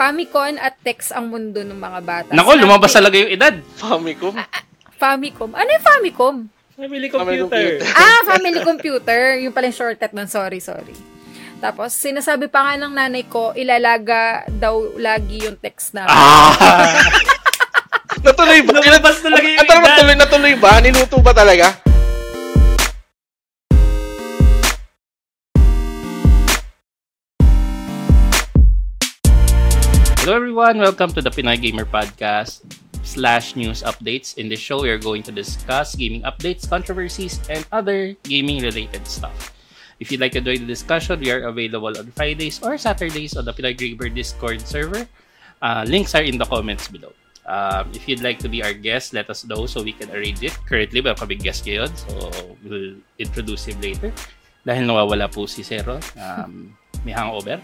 Famicom at Tex ang mundo ng mga bata. Nako, lumabas talaga yung edad. Famicom? Famicom. Ano yung Famicom? Family Family computer. ah, family computer. Yung pala yung shortcut nun. Sorry, sorry. Tapos, sinasabi pa nga ng nanay ko, ilalaga daw lagi yung text na. Ah! Natuloy ba? Lumabas talaga yung At edad. natuloy, natuloy ba? Niluto ba talaga? Hello everyone, welcome to the Pinoy Gamer Podcast slash news updates. In this show, we are going to discuss gaming updates, controversies, and other gaming related stuff. If you'd like to join the discussion, we are available on Fridays or Saturdays on the Pinoy Gamer Discord server. Uh, links are in the comments below. Um, if you'd like to be our guest, let us know so we can arrange it. Currently, we meron kami guest ngayon, so we'll introduce him later. Dahil nawawala po si Zero, um, may hangover.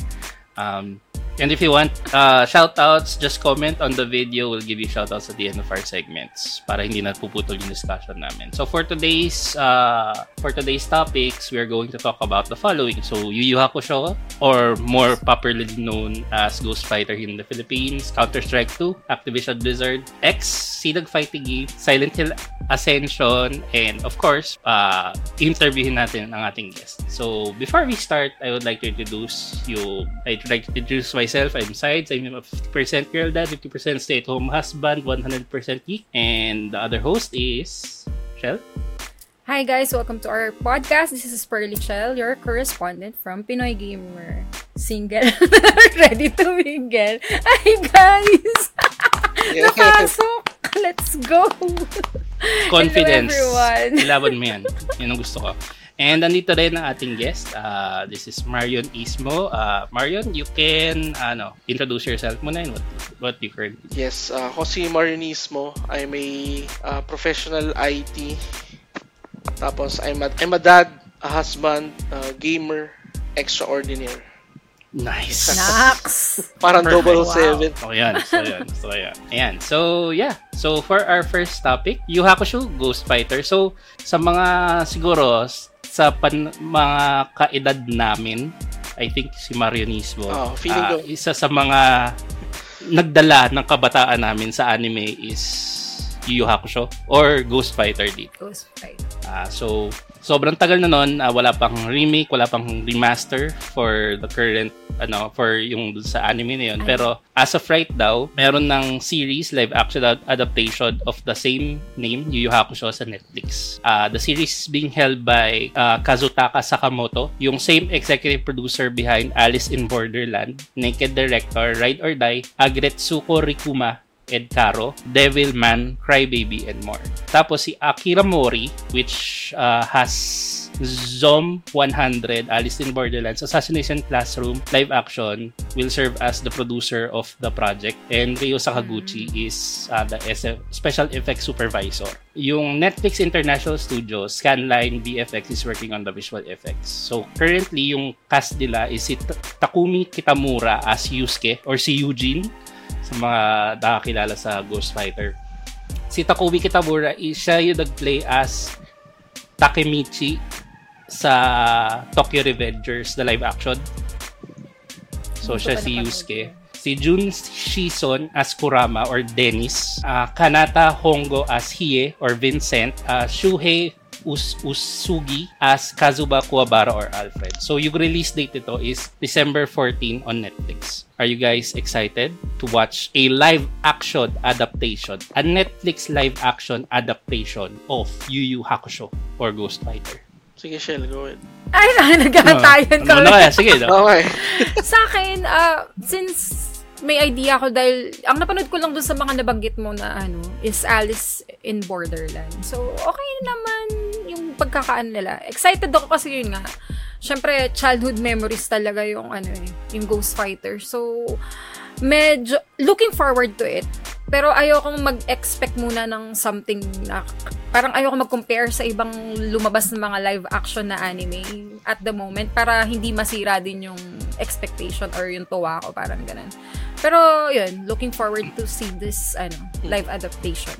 Um, and if you want uh, shoutouts, just comment on the video. We'll give you shoutouts at the end of our segments para hindi na puputol yung discussion namin. So for today's uh, for today's topics, we are going to talk about the following. So Yu Yu Hakusho, or more popularly known as Ghost Fighter in the Philippines, Counter-Strike 2, Activision Blizzard, X, Sinag Fighting Game, Silent Hill Ascension, and of course, uh, interviewin natin ang ating guest. So before we start, I would like to introduce you. I'd like to introduce myself. I'm Sides. I'm a 50% girl dad, 50% stay-at-home husband, 100% geek. And the other host is Shell. Hi guys, welcome to our podcast. This is Pearly Chell, your correspondent from Pinoy Gamer. Single. Ready to mingle. Hi guys! Yeah. Napasok! Let's go! Confidence. Ilaban mo yan. Yan ang gusto ko. And nandito rin ang ating guest. Uh, this is Marion Ismo. Uh, Marion, you can ano, introduce yourself muna and what, what you currently Yes, uh, ako si Marinismo. I'm a uh, professional IT. Tapos, I'm a, I'm a dad, a husband, a gamer, extraordinary. Nice. Nax! Parang Perfect. double Wow. seven. So, yan. So, yan. So, yan. Ayan. So, yeah. So, for our first topic, Yu Hakusho, Ghost Fighter. So, sa mga siguro, sa pan, mga kaedad namin, I think si Marionismo, Oh, feeling ah, ko. isa sa mga nagdala ng kabataan namin sa anime is Yu Yu Hakusho or Ghost Fighter dito. Ghost fight. Ah, so, sobrang tagal na nun. ah, wala pang remake, wala pang remaster for the current, ano, for yung sa anime na yun. Ay. Pero, as of right daw, meron ng series, live action ad- adaptation of the same name, Yu Yu Hakusho sa Netflix. Ah, the series is being held by ah, Kazutaka Sakamoto, yung same executive producer behind Alice in Borderland, Naked Director, Ride or Die, Agretsuko Rikuma, Ed Caro, Devilman, Crybaby, and more. Tapos si Akira Mori, which uh, has Zom 100, Alice in Borderlands, Assassination Classroom, live action, will serve as the producer of the project. And Ryo Sakaguchi is uh, the SF special effects supervisor. Yung Netflix International Studios, Scanline VFX is working on the visual effects. So currently, yung cast nila is si Ta- Takumi Kitamura as Yusuke or si Eugene sa mga nakakilala sa Ghost Fighter. Si Takumi Kitamura, siya yung nag-play as Takemichi sa Tokyo Revengers, the live action. So, siya si Yusuke. Si Jun Shison as Kurama or Dennis. ah, Kanata Hongo as Hie or Vincent. ah, Shuhei Us Usugi as Kazuba Kuwabara or Alfred. So, yung release date nito is December 14 on Netflix. Are you guys excited to watch a live action adaptation, a Netflix live action adaptation of Yu Yu Hakusho or Ghost Fighter? Sige, Shell, go ahead. Ay, nagkatayan Ano na kami. kaya? Sige, no? Okay. sa akin, ah, since may idea ako dahil ang napanood ko lang dun sa mga nabanggit mo na ano is Alice in Borderland. So, okay naman yung pagkakaan nila. Excited ako kasi yun nga. Syempre, childhood memories talaga yung ano eh, yung Ghost Fighter. So, medyo looking forward to it. Pero ayokong mag-expect muna ng something na parang ayoko mag-compare sa ibang lumabas na mga live action na anime at the moment para hindi masira din yung expectation or yung tuwa ko, parang ganun. Pero yun, looking forward to see this ano, live adaptation.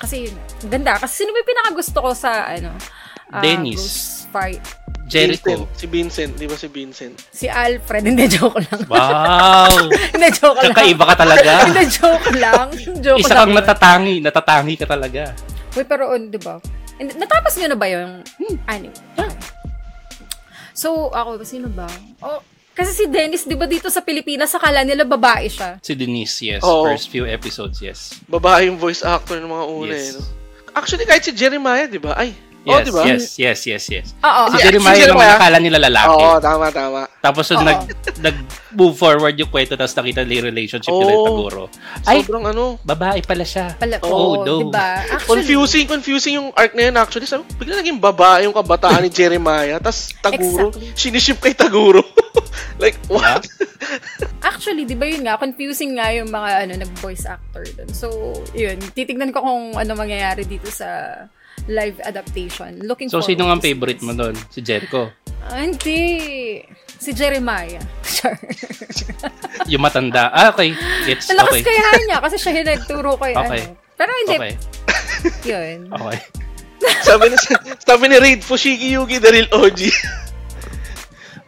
Kasi yun, ganda. Kasi sino ba yung pinakagusto ko sa ano? ah, Dennis. Fight. Jericho. Vincent. Si Vincent. Di ba si Vincent? Si Alfred. Hindi, joke lang. Wow! Hindi, joke lang. Kakaiba ka talaga. Hindi, joke lang. Joke Isa lang. kang natatangi. Natatangi ka talaga. Uy, pero on, di ba? Natapos nyo na ba yung anime? Okay. So, ako, sino ba? Oh, kasi si Dennis, di ba dito sa Pilipinas, akala nila babae siya. Si Denise, yes. Oo. First few episodes, yes. Babae yung voice actor ng mga una Yes. eh. No? Actually, kahit si Jeremiah, di ba? Ay, Yes, oh, di ba? yes, yes, yes, yes. Oo. Si Si- Jeremiah si naman akala nila lalaki. Oo, tama, tama. Tapos nung nag, nag-move forward yung kwento, tapos nakita nila yung relationship nila yung. Taguro. Ay, Sobrang ano, babae pala siya. Pala, Oh, oh, no. di ba? Actually, confusing, confusing yung arc na yun actually. Sabi, bigla naging babae yung kabataan ni Jeremiah, tas Taguro, Exactly. siniship kay Taguro. like, what? Actually, di ba yun nga, confusing nga yung mga ano, nag-voice actor dun. So, yun, titignan ko kung ano mangyayari dito sa live adaptation. Looking So, forward sino nga ang favorite mo doon? Si Jericho. Ah, hindi. Si Jeremiah. Sure. Yung matanda. Ah, okay. Gets. Malakas Okay. kaya niya kasi siya yung nagturo kay Okay. ano. Pero hindi, Okay. yun. Okay. sabi ni, sabi ni Raid, Fushigi Yugi, the real OG.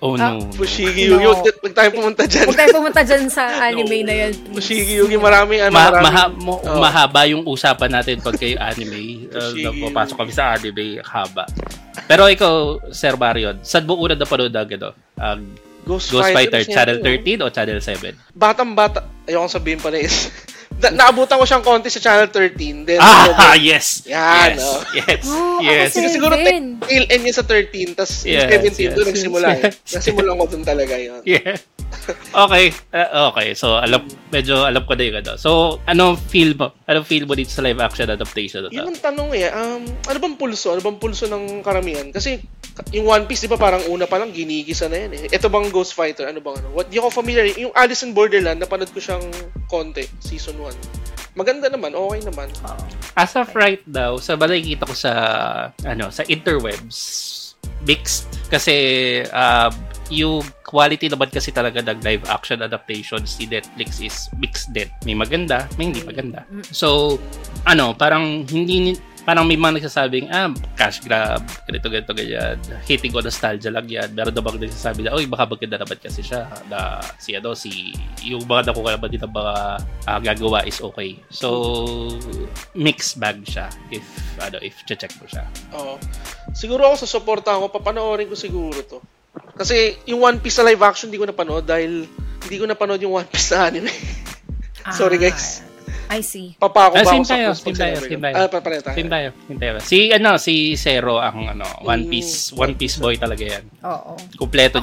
Oh, Ah, no. Fushigi No. Yugi, huwag huwag tayo pumunta dyan. Huwag tayo pumunta dyan sa anime na yan. please. Fushigi Yugi, maraming ano, Ma- maraming... maha- mo- Oo. Mahaba yung usapan natin pag kayo anime. Uh, Sige. napapasok kami sa anime, haba. Pero ikaw, Sir Marion, saan mo una napanood agad ito? Um, Ghost, Ghost Fighter, siyempre, Channel no? 13 o Channel 7? Batang bata, ayoko sabihin pala is, na, naabutan ko siyang konti sa Channel 13. Then, Ah, yes! Yan, yes, oh. yes, Oh, yes. si- siguro tail end niya sa 13, tas Yes, yung 17 yes, doon nagsimula yes, eh. yes. Nasimulan ko doon talaga yun. Yeah. Okay. Uh, okay. So, alam, medyo alam ko na yung ano. So, ano feel mo? Ano feel mo dito sa live action adaptation na to? Yun ang tanong eh, um, ano bang pulso? Ano bang pulso ng karamihan? Kasi yung One Piece, di ba parang una pa lang ginigisa na yan eh. Ito bang Ghost Fighter? Ano bang ano? What, di ako familiar. Yung Alice in Borderland, napanood ko siyang konti, season 1. Maganda naman, okay naman. Oo. As of right now, sa balay kita ko sa ano, sa interwebs, mixed kasi uh, yung quality naman kasi talaga ng live action adaptations ni Netflix is mixed din. May maganda, may hindi maganda. So, ano, parang hindi ni- parang may mga nagsasabing, ah, cash grab, ganito, ganito, ganyan. Hitting on nostalgia lang yan. Meron na bang nagsasabi na, oy, baka maganda naman kasi siya. Na, si, ano, si, yung mga nakuha naman din ng mga ah, gagawa is okay. So, mixed bag siya if, ano, if check mo siya. Oo. Siguro ako sa suportahan ko, papanoorin ko siguro to. Kasi yung One Piece sa live action, hindi ko napanood dahil hindi ko napanood yung One Piece sa anime. Sorry, Ah, guys. I see. Papako Ah, ba same ako sa tayo, same pag tayo, ko? tayo. Ah, papareho tayo. Same tayo. Si, ano, si Zero ang, ano, One Mm. Piece, One Piece boy talaga yan. Oo.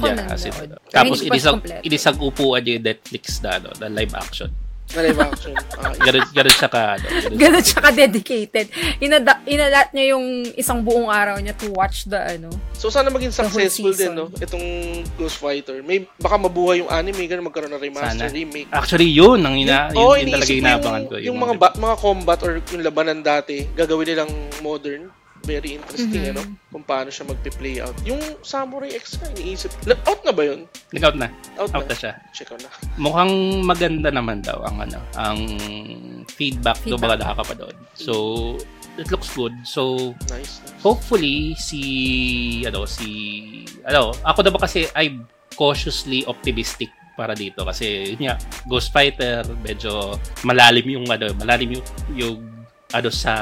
Dyan. nanonood. As in, Pero tapos kompleto. inisang upuan niya yung Netflix na, ano, na live action. Na live action. Ah, Ganun, ganun siya ka, ano, ganun siya. Ganun siya ka-dedicated. Inada- inalat niya yung isang buong araw niya to watch the ano. So sana maging successful din no itong Ghost Fighter. May baka mabuhay yung anime ganun magkaroon ng remaster Sana. remake. Actually, yun, ang ina, yun, Oo, yun talaga iniisip ko inaabangan ko. yung, yung mga ba- mga combat or yung labanan dati, gagawin nilang modern. Very interesting, Mhm. ano? Kung paano siya magpe-play out. Yung Samurai X nga, iniisip. Out na ba yun? Nag-out na. Out, Out na na. siya. Check ko na. Mukhang maganda naman daw ang ano, ang feedback, do Feedback. mga nakakapanood. So, it looks good. So, Nice. nice. hopefully si ano si ano ako naman kasi I'm cautiously optimistic para dito kasi yun nga Ghost Fighter medyo malalim yung ano malalim yung yung ano sa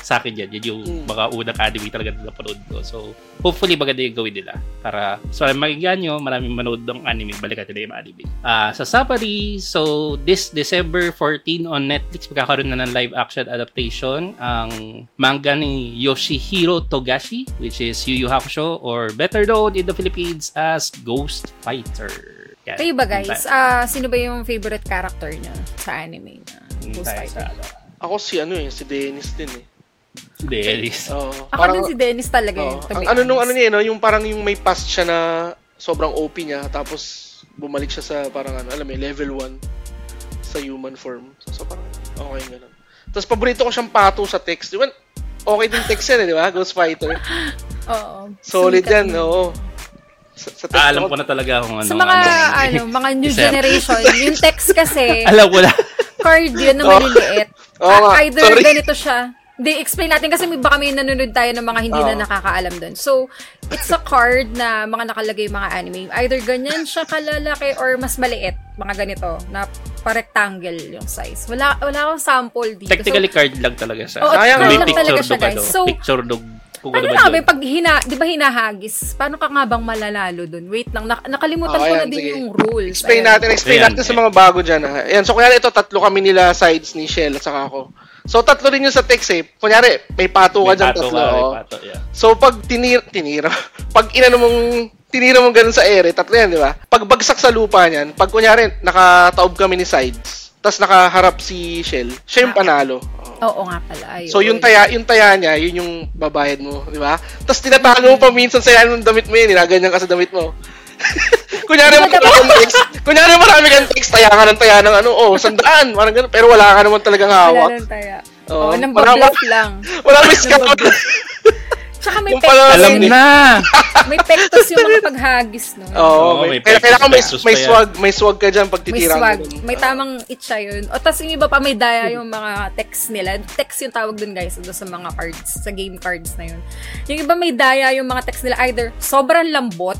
sa akin yan, yan yung Mm. mga unang anime talaga na napanood ko. So, hopefully maganda yung gawin nila. Para, so, makikyan nyo, maraming manood ng anime, balikan nila yung anime. Ah, sa summary, so, this December 14 on Netflix, magkakaroon na ng live action adaptation ang manga ni Yoshihiro Togashi, which is Yu Yu Hakusho, or better known in the Philippines as Ghost Fighter. Yan. Kayo ba guys? Ah, sino ba yung favorite character niya sa anime na Hintay Ghost Fighter? ano. Ako si ano eh, si Dennis din eh. Dennis. Oo. Ako din si Dennis talaga yun. to ang be ano nung ano niya, eh, no? yung parang yung may past siya na sobrang OP niya, tapos bumalik siya sa parang ano, alam mo, yun, level 1 sa human form. So, so parang okay ganun. Tapos paborito ko siyang pato sa text. Di ba? Okay din text yan, eh, di ba? Ghost Fighter. Oo. Solid Sumikat yan, oo. Sa, sa text Ah, alam ko na talaga kung ano. Sa mga, ano, ano, mga new generation, yung text kasi, alam ko na. card yun na Oh. maliliit. Nga, Ah, Either sorry. ganito siya, Di, explain natin kasi may baka may nanonood tayo ng mga hindi Oo. na nakakaalam doon. So, it's a card na mga nakalagay yung mga anime. Either ganyan siya kalalaki or mas maliit. Mga ganito, na pa-rectangle yung size. Wala, wala akong sample dito. Technically, card lang talaga siya. Oo, Sayang, May card lang picture talaga siya, guys. ano, So, picture dog. Kung ano ano na yun. pag hina, di ba hinahagis, paano ka nga bang malalalo dun? Wait lang, nak- nakalimutan Oo, ko na ayan, din sige. yung rules. Explain Ayan. natin, explain Ayan, natin sa mga bago dyan. Ha. Ayan, so kunyari ito, tatlo kami nila sides ni Shell at saka ako. So, tatlo rin yung sa text eh. Kunyari, may pato ka May dyan, pato tatlo. ka, may pato, yeah. So, pag tinira, tinira, pag inano mong, tinira mong ganun sa ere, tatlo yan, di ba? Pag bagsak sa lupa niyan, pag kunyari, nakataob kami ni sides, tas nakaharap si Shell, siya yung Ah. panalo. Oo. Oo nga pala. Ayun. So yung taya, yung taya niya, yun yung babayad mo, di ba? Tapos tinatago mo pa minsan sa yan ng damit mo yun, ninaganyan ka sa damit mo. kunyari marami text, kunyari marami kang text, taya ka ng taya ng ano, oh, sandaan, parang ganun, pero wala ka naman talagang Wala hawak. lang taya. Oo. Oo, nang Wala- babluff lang. Wala may scam. Tsaka may pectus, Alam Hindi. na! may pectus yung mga paghagis, no? Oo, Oo, may, may kaya kailangan may, may swag, may swag ka dyan pag May titira mo. swag. May tamang itcha yun. O tas yung iba pa may daya yung mga text nila. Text yung tawag dun guys doon sa mga cards, sa game cards na yun. Yung iba may daya yung mga text nila either sobrang lambot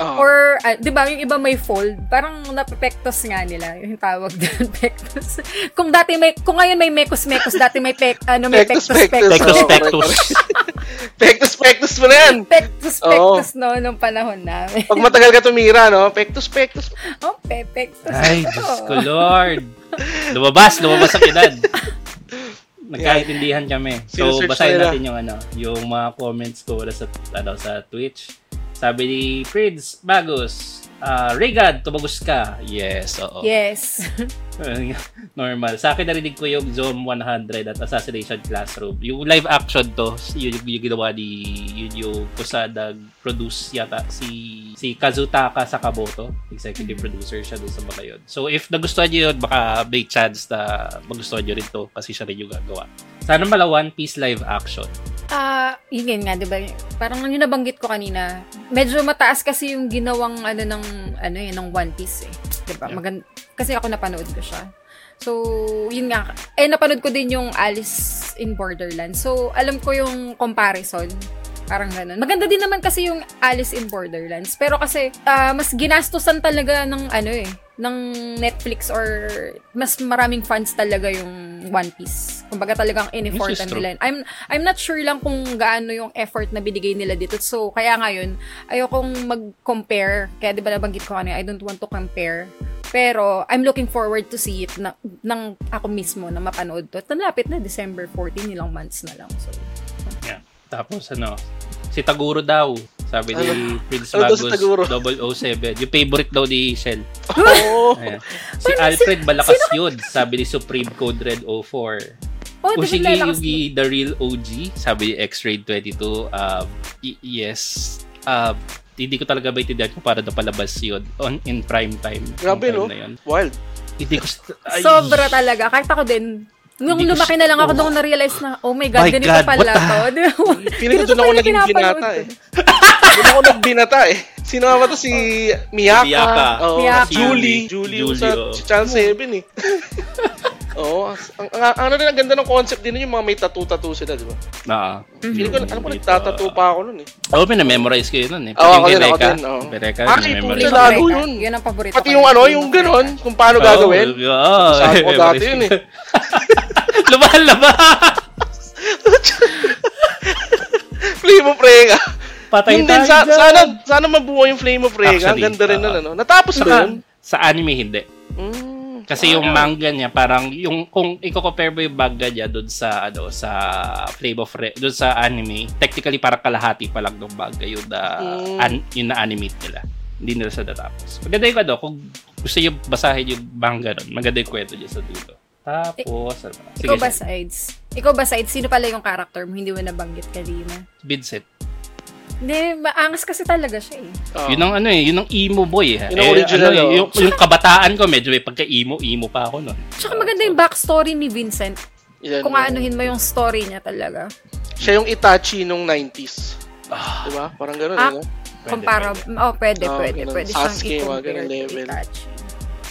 Oo. or, ah, di ba, yung iba may fold. Parang napepektos nga nila. Yung tawag doon, pektos. Kung dati may, kung ngayon may mekos-mekos, dati may pek, ano, may Pectus, pektos-pektos. Pectus, pectus mo na yan. Pektos-pektos, no, nung panahon namin. Pag matagal ka tumira, no? Pectus, pectus. oh, pepektos. Ay, Diyos ko, Lord. Lumabas, lumabas ang edad. Nagkaintindihan kami. So, basahin natin yung ano, yung mga comments ko wala sa ano sa Twitch. Sabi ni Frids Bagos, ah Regad, tumagus ka. Yes, oo. Yes. Normal. Sa akin narinig ko yung Zone 100 at Assassination Classroom. Yung live action to, yun yung, yung ginawa ni yun yung kusa nag-produce yata si si Kazutaka Sakamoto. Executive producer siya doon sa mga yun. So if nagustuhan niyo yun, baka may chance na magustuhan niyo rin to kasi siya rin yung gagawa. Sana mala One Piece live action. Ah, yun yun nga, 'di ba? Parang yung nabanggit ko kanina, medyo mataas kasi yung ginawang ano ng ano yun ng One Piece eh. 'Di ba? Yeah. Magan- kasi ako napanood ko siya. So, yun nga. Eh, napanood ko din yung Alice in Borderland. So, alam ko yung comparison. Parang ganun. Maganda din naman kasi yung Alice in Borderlands. Pero kasi, ah, mas ginastosan talaga ng ano eh, ng Netflix or mas maraming fans talaga yung One Piece. Kumbaga talagang is true. nila. I'm, I'm not sure lang kung gaano yung effort na binigay nila dito. So, kaya ngayon, ayokong mag-compare. Kaya di ba nabanggit ko kanina, I don't want to compare. Pero, I'm looking forward to see it na, ng ako mismo na mapanood to. At na, December 14, ilang months na lang. So. Tapos ano, si Taguro daw. Sabi ni Prince Ano daw si Magus Taguro? 007. Yung favorite daw ni Shell. Oo. Ayan. Si Alfred Balakas yun, sabi ni Supreme Code Red 04. oh, di ba Ushigi lalakas Yugi, the real OG, sabi ni X-Ray 22. Um, y- yes, um, hindi ko talaga maintindihan kung para napalabas yun on, in prime time. Grabe, no? na yun. Wild. Hindi ko... ay, Sobra talaga. Kahit ako din, nung Hindi lumaki na lang ako, oh. doon ko na-realize na, oh my God, My ganito God, pala to. Feeling ko doon ako naging binata ko. eh. Doon ako nagbinata eh. Sino nga ba to? Si Miyaka. Miyaka. Oo, Miyaka. Julie. Julie. yung Julie, sa, oo. sa Channel 7 eh. Oo. ang, ang, ang, ano rin, ang ganda ng concept din yung mga may tattoo-tattoo sila, di ba? Na, Feeling ko, alam ko, nagtatattoo pa ako nun eh. Oo, pinamemorize ko yun nun eh. Oo, ako din, ako din, oo. Kay Reka, Ay, pinamemorize lalo yun. Yun ang paborito Pati yung ano, yung ganon, kung paano gagawin. Oo, Sabi ko dati yun eh. Lumahan laba. Flame of Rega. Patay Yun din, tayo sa, dyan. sana, sana mabuo yung Flame of Rega. Ang ganda rin oo. nun, ano. Natapos Saka, yun? sa anime hindi. Mm. Kasi yung manga niya parang yung kung i-compare mo yung manga niya doon sa ano sa Flame of Re, doon sa anime, technically parang kalahati pa lang ng manga yun na Mm. an, yun na animate nila. Hindi nila sa natapos. Maganda yung ano, kung gusto niyo basahin yung manga nun, maganda yung kwento niya sa dulo. Tapos, ano ba? Ikaw ba, Sige, Sides? Ikaw ba, Sides? Sino pala yung character mo? Hindi mo nabanggit kanina. Vincent. Hindi, maangas kasi talaga siya eh. Oo. Yun ang ano eh, yun ang emo boy eh. Yun ang original, ano, eh, oh. yung, yung kabataan ko, medyo may pagka-emo, emo pa ako nun. Tsaka maganda yung backstory ni Vincent. Yan, Kung yun. aanuhin mo yung story niya talaga. Siya yung Itachi nung 90s. Ah, Diba? Parang gano'n, Ah, ano? Comparable. Oh, pwede, Oh, pwede. ganun. Pwede siyang Sasuke, mga i-compare ganun level. Itachi.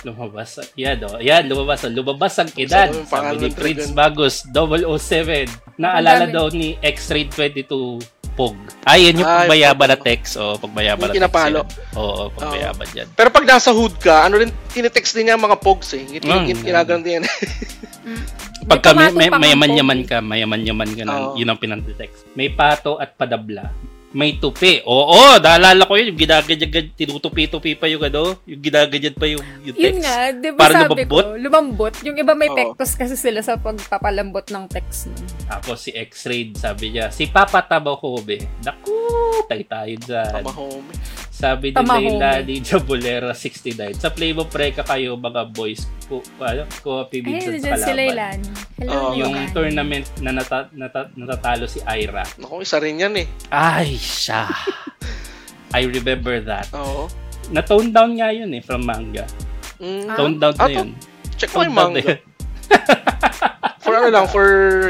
Lumabas. Yan, oh. Yan, lumabas. Lumabas ang edad. Sabi ni Prince. Bagos, 007. Naalala Ang daw ni X-Ray 22 Pog. Ay, yan yung Ay, pagbayaban na Pog. text. Oh, pagbayaban Yung na text. pinapalo. yan. Oo, pagbayaban yan. Pero pag nasa hood ka, ano rin, tinetext din niya ang mga pogs eh. Git, Mm, git, mm. ginaganon din yan. Pagka may, may, mayaman-yaman ka, mayaman-yaman ka na, Oo. yun ang pinantext. May pato at padabla. May tupi. Oo, naalala ko yun. Yung ginaganyan, tinutupi-tupi pa yung ano, yung ginaganyan pa yung, yung text. Yun nga, di ba Para sabi lumambot? ko, lumambot. Yung iba may Oo. pectus kasi sila sa pagpapalambot ng text. No? Tapos si X-Ray, sabi niya, si Papa Tabahobe. Naku, tayo tayo dyan. Tama homie. Sabi ni Tamahome. Leila ni Jabulera 69. Sa Play Mo Preka kayo mga boys ko, ano, ko Ay, minsan sa dyan kalaban. sila ilan. Hello, Oo. Yung tournament na nata, nata, natatalo si Ira. Naku, isa rin yan eh. Ay, siya. I remember that. Oo. Na-tone down nga yun eh, from manga. Mm. Ah? Tone down Ah, na yun. Check mo yung manga. For ano lang, for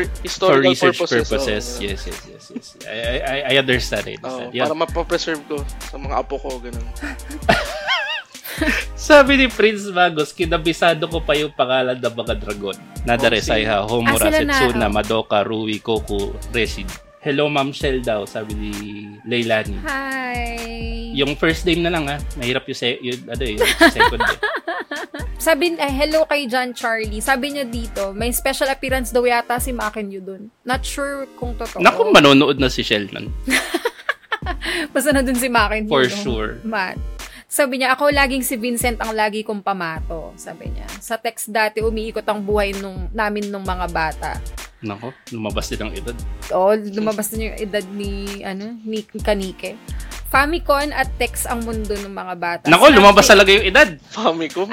For historical research purposes. purposes. oo. Yes, yes, yes, yes. I, I, I understand it. Oo, Yan. para mapapreserve ko sa mga apo ko, ganun. Sabi ni Prince Magos, kinabisado ko pa yung pangalan ng mga dragon. Nadare Oh, Saiha, Homura, Ah, sila na, Setsuna, oh. Madoka, Rui, Koku, Resid. Hello, Ma'am Shell daw, sabi ni Leilani. Hi. Yung first name na lang ha, mahirap yung, se- yung, ano, eh, yung second eh. Sabi, eh, hello kay John Charlie. Sabi niya dito, may special appearance daw yata si Makenyu dun. Not sure kung totoo. Naku, manonood na si Shell nun. Basta na dun si Makenyu. For sure. Matt. Sabi niya, ako laging si Vincent ang lagi kong pamato. Sabi niya. Sa text dati, umiikot ang buhay nung, namin nung mga bata. Naku, lumabas din ang edad. Oo, lumabas na yung edad ni, ano, ni Kanike. Famicom at text ang mundo ng mga bata. Snapchat- lumabas talaga yung edad. Famicom.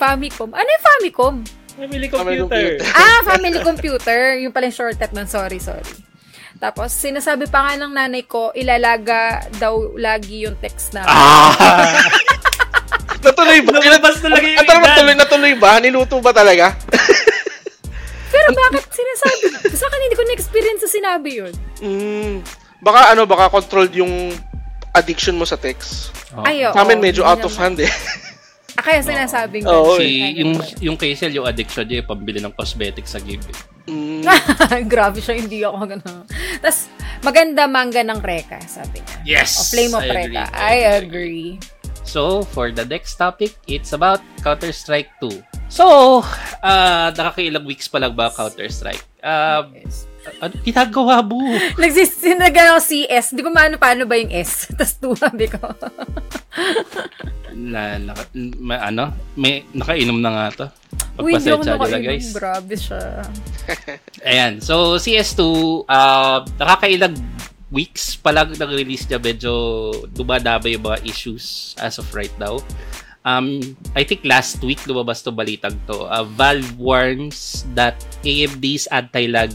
Famicom. Ano yung Famicom? Family Family computer. ah, family computer. Yung pala yung shortcut nun. Sorry, sorry. Tapos, sinasabi pa nga ng nanay ko, ilalaga daw lagi yung text na. Ah! Natuloy ba? lumabas talaga yung At natuloy, natuloy ba? Niluto ba talaga? Pero bakit sinasabi? Sa akin, hindi ko na-experience sa sinabi yun. Mm, baka ano, baka controlled yung addiction mo sa text. Oh. Ay, oo. Sa amin medyo Hindi out of hand eh. Ah, kaya sinasabing ganun. Si, yung, yung Kaisel, yung addiction niya, yung pambili ng cosmetics sa game. eh. Mm, Grabe siya, hindi ako gano'n. Tapos, maganda manga ng Reka, sabi niya. Yes! O Flame of I Reka. agree. I agree. So, for the next topic, it's about Counter-Strike 2. So, uh, nakakailang weeks pa lang ba Counter-Strike? Uh, Yes. Ano ginagawa mo? Nagsisinaga ako CS. Hindi ko maano paano ba yung S. Tapos 2 sabi ko. na, naka, ma, ano? May, nakainom na nga to. Uy, hindi ako Pagpasensya nila, guys. Grabe siya. Ayan. So, CS2, uh, nakakailang weeks pa lang nag-release niya. Medyo dumadaba yung mga issues as of right now. Um, I think last week lumabas to balitang to. Uh, Valve warns that AMD's anti-lag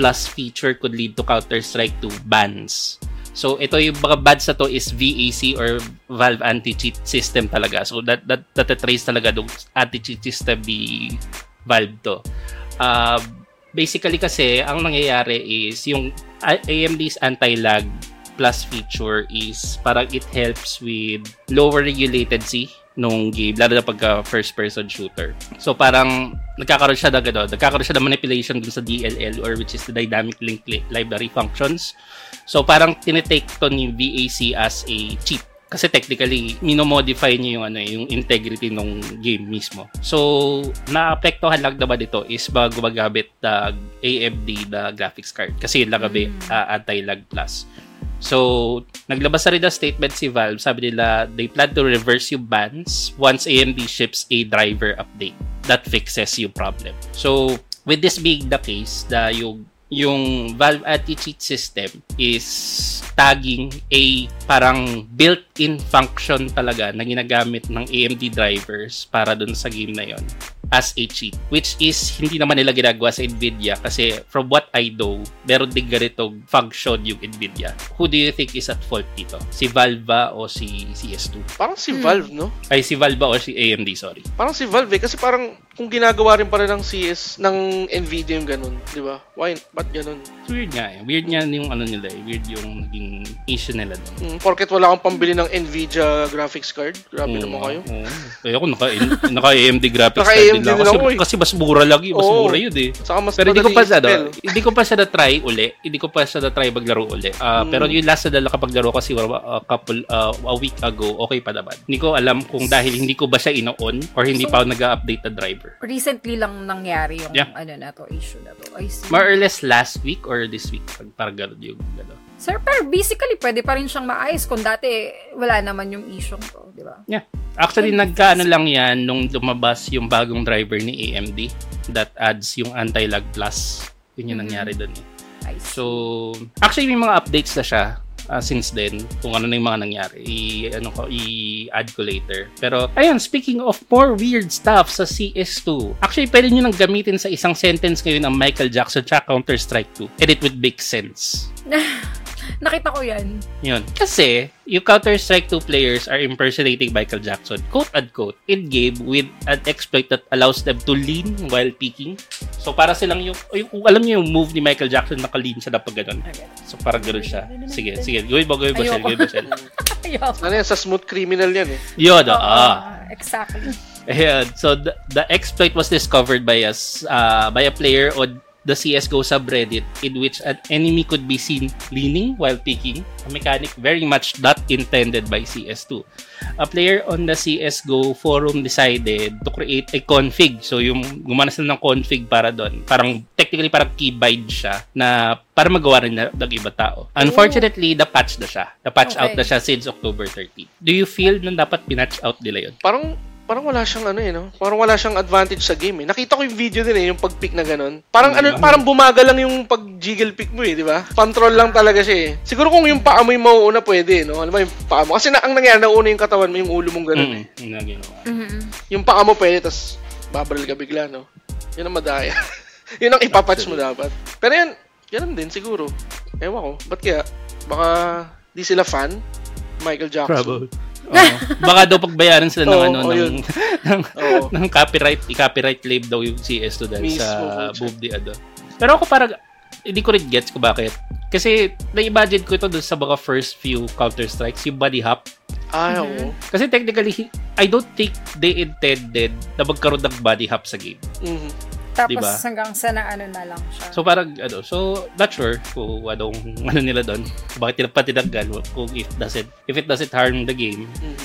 plus feature could lead to Counter-Strike 2 bans. So ito yung mga bans na to is VAC or Valve anti-cheat system talaga. So that that that trace talaga ng anti-cheat system ni Valve to. Uh, basically kasi ang nangyayari is yung AMD's anti-lag plus feature is parang it helps with lowering yung latency nung game, lalo na pagka first person shooter. So parang nagkakaroon siya ng ano, nagkakaroon siya ng manipulation dun sa DLL or which is the dynamic link li- library functions. So parang tinitake to ni VAC as a cheat kasi technically minomodify niya yung ano yung integrity ng game mismo. So naapektuhan lang naman ito is ba gumagamit ng AMD na graphics card kasi yun lang kami uh, anti-lag plus. So, naglabas na rin ng statement si Valve. Sabi nila, they plan to reverse yung bans once AMD ships a driver update that fixes yung problem. So, with this being the case, na yung yung Valve anti-cheat system is tagging a parang built-in function talaga na ginagamit ng AMD drivers para dun sa game na yon as a cheat which is hindi naman nila ginagawa sa Nvidia kasi from what I know meron din ganitong function yung Nvidia who do you think is at fault dito? si Valve ba o si CS2? parang si Hmm. Valve, no? ay si Valve ba o si AMD sorry Parang si Valve eh, kasi parang kung ginagawa rin pala ng CS, ng Nvidia yung ganun, di ba? Why, ba't ganun? Weird nga eh. Weird nga yung ano nila eh. Weird yung naging issue nila doon. Mm, porket wala kang pambili ng Nvidia graphics card, grabe Oo, naman kayo. Eh ako naka, naka AMD graphics Naka card din din Kasi, ako eh. kasi mas mura lagi. Mas Oo. mura yun eh. Saka mas Pero hindi ko pa siya, i-spell. no, hindi ko pa siya na-try uli. Hindi ko pa siya na-try maglaro uli. Ah, Mm. Pero yung last na nakapaglaro kasi a couple, ah, a week ago, okay pa naman. Hindi ko alam kung dahil hindi ko ba siya ino-on or hindi So- pa ako nag-update na driver. Recently lang nangyari yung Yeah. ano na to, issue na to. I see. More or less last week or this week. Pag parang ganun yung gano'n. Sir, pero basically, pwede pa rin siyang maayos kung dati wala naman yung issue to, di ba? Yeah. Actually, nagkaano lang yan nung lumabas yung bagong driver ni AMD that adds yung anti-lag plus. Yun yung Mhm. nangyari doon eh. See. So, actually may mga updates na siya uh, since then kung ano na yung mga nangyari. I ano ko i-add ko later. Pero ayun, speaking of more weird stuff sa CS2. Actually, pwede niyo nang gamitin sa isang sentence ngayon ang Michael Jackson tsaka Counter-Strike 2. And it would make sense. Nakita ko yan. Yun. Kasi, yung Counter-Strike 2 players are impersonating Michael Jackson, quote-unquote, in-game with an exploit that allows them to lean while peeking. So, para silang yung, yung kung alam niyo yung move ni Michael Jackson, naka-lean siya na pag ganun. So, parang ganun siya. Sige, sige. Gawin mo, gawin mo, Shell. Gawin mo, Shell. Ayoko. Ano yan, sa smooth criminal yan eh. Yun, Oo, ah. Exactly. Ayan. So, the, the exploit was discovered by us, uh, by a player on the CSGO subreddit in which an enemy could be seen leaning while peeking, a mechanic very much not intended by CS2. A player on the CSGO forum decided to create a config. So, yung gumana sila ng config para doon. Parang, technically, parang keybind siya na para magawa rin na ng iba tao. Unfortunately, the patch na siya. The patch out Okay. na siya since October 13. Do you feel na dapat pinatch out nila yun? Parang, parang wala siyang ano eh, no? Parang wala siyang advantage sa game eh. Nakita ko yung video din eh, yung pag-pick na ganun. Parang ano, Mm. parang bumagal lang yung pag-jiggle pick mo eh, di ba? Control lang talaga siya eh. Siguro kung yung paa mo yung mauuna, pwede, no? Alam mo yung paa mo. Kasi na, ang nangyari, nauna yung katawan mo, yung ulo mong ganun eh. Mm, yun ang ginawa. Mhm. Yung paa mo pwede, tas babaril ka bigla, no? Yun ang madaya. yun ang ipapatch mo dapat. Pero yan, ganun din siguro. Ewan ko. Ba't kaya? Baka di sila fan? Michael Jackson. Trouble. Oo. Baka daw pagbayaran sila ng Oo, ano oo, ng, ng, Oo. ng copyright, i-copyright claim daw yung CS2 dahil Mismo, sa move di ano. Pero ako parang hindi ko rin gets ko bakit. Kasi na-imagine ko ito dun sa mga first few Counter-Strikes, yung body hop. Mhm. oo. Kasi technically, I don't think they intended na magkaroon ng body hop sa game. Mhm. Tapos Diba? hanggang sa na ano na lang siya. So parang ano, so not sure kung anong ano nila doon. Bakit nila pa tinanggal kung if doesn't if it doesn't harm the game. Mhm.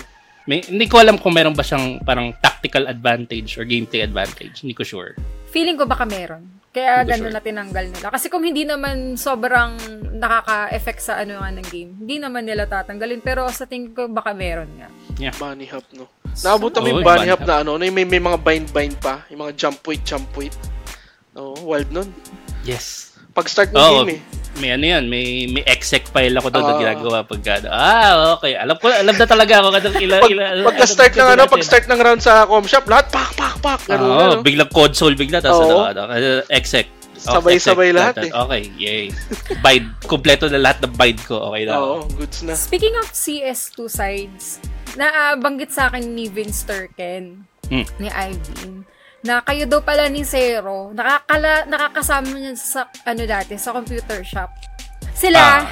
May, hindi ko alam kung meron ba siyang parang tactical advantage or gameplay advantage. Hindi ko sure. Feeling ko baka meron. Kaya Hindi ko ganun sure. na tinanggal nila. Kasi kung hindi naman sobrang nakaka-effect sa ano nga ng game, hindi naman nila tatanggalin. Pero sa tingin ko baka meron nga. Bunny hop, no? Oo, yung yung bunny bunny hop na ano, may, may mga bind-bind pa. Yung mga jump weight, jump weight. Oo, wild nun. Yes. Pag start ng Oo. game eh. May ano yan, may may exec file ako doon na Ah. ginagawa pag ano. Ah, okay. Alam ko, alam na talaga ako kadang ila Pag, ila. pagka-start ng ano, pag-start ng round sa com shop, lahat pak, pak, pak. Ganun, Oo, ano. biglang console bigla tapos Oo. ano, ano, exec. Oh, Sabay-sabay exec, lahat eh. Okay, yay. bind, kompleto na lahat ng bind ko. Okay na. Oo, goods na. Speaking of CS2 sides, nabanggit sa akin ni Vince Turken, Hmm. ni Ivin, na kayo daw pala ni Zero, nakakala, nakakasama niya sa, ano dati, sa computer shop. Sila,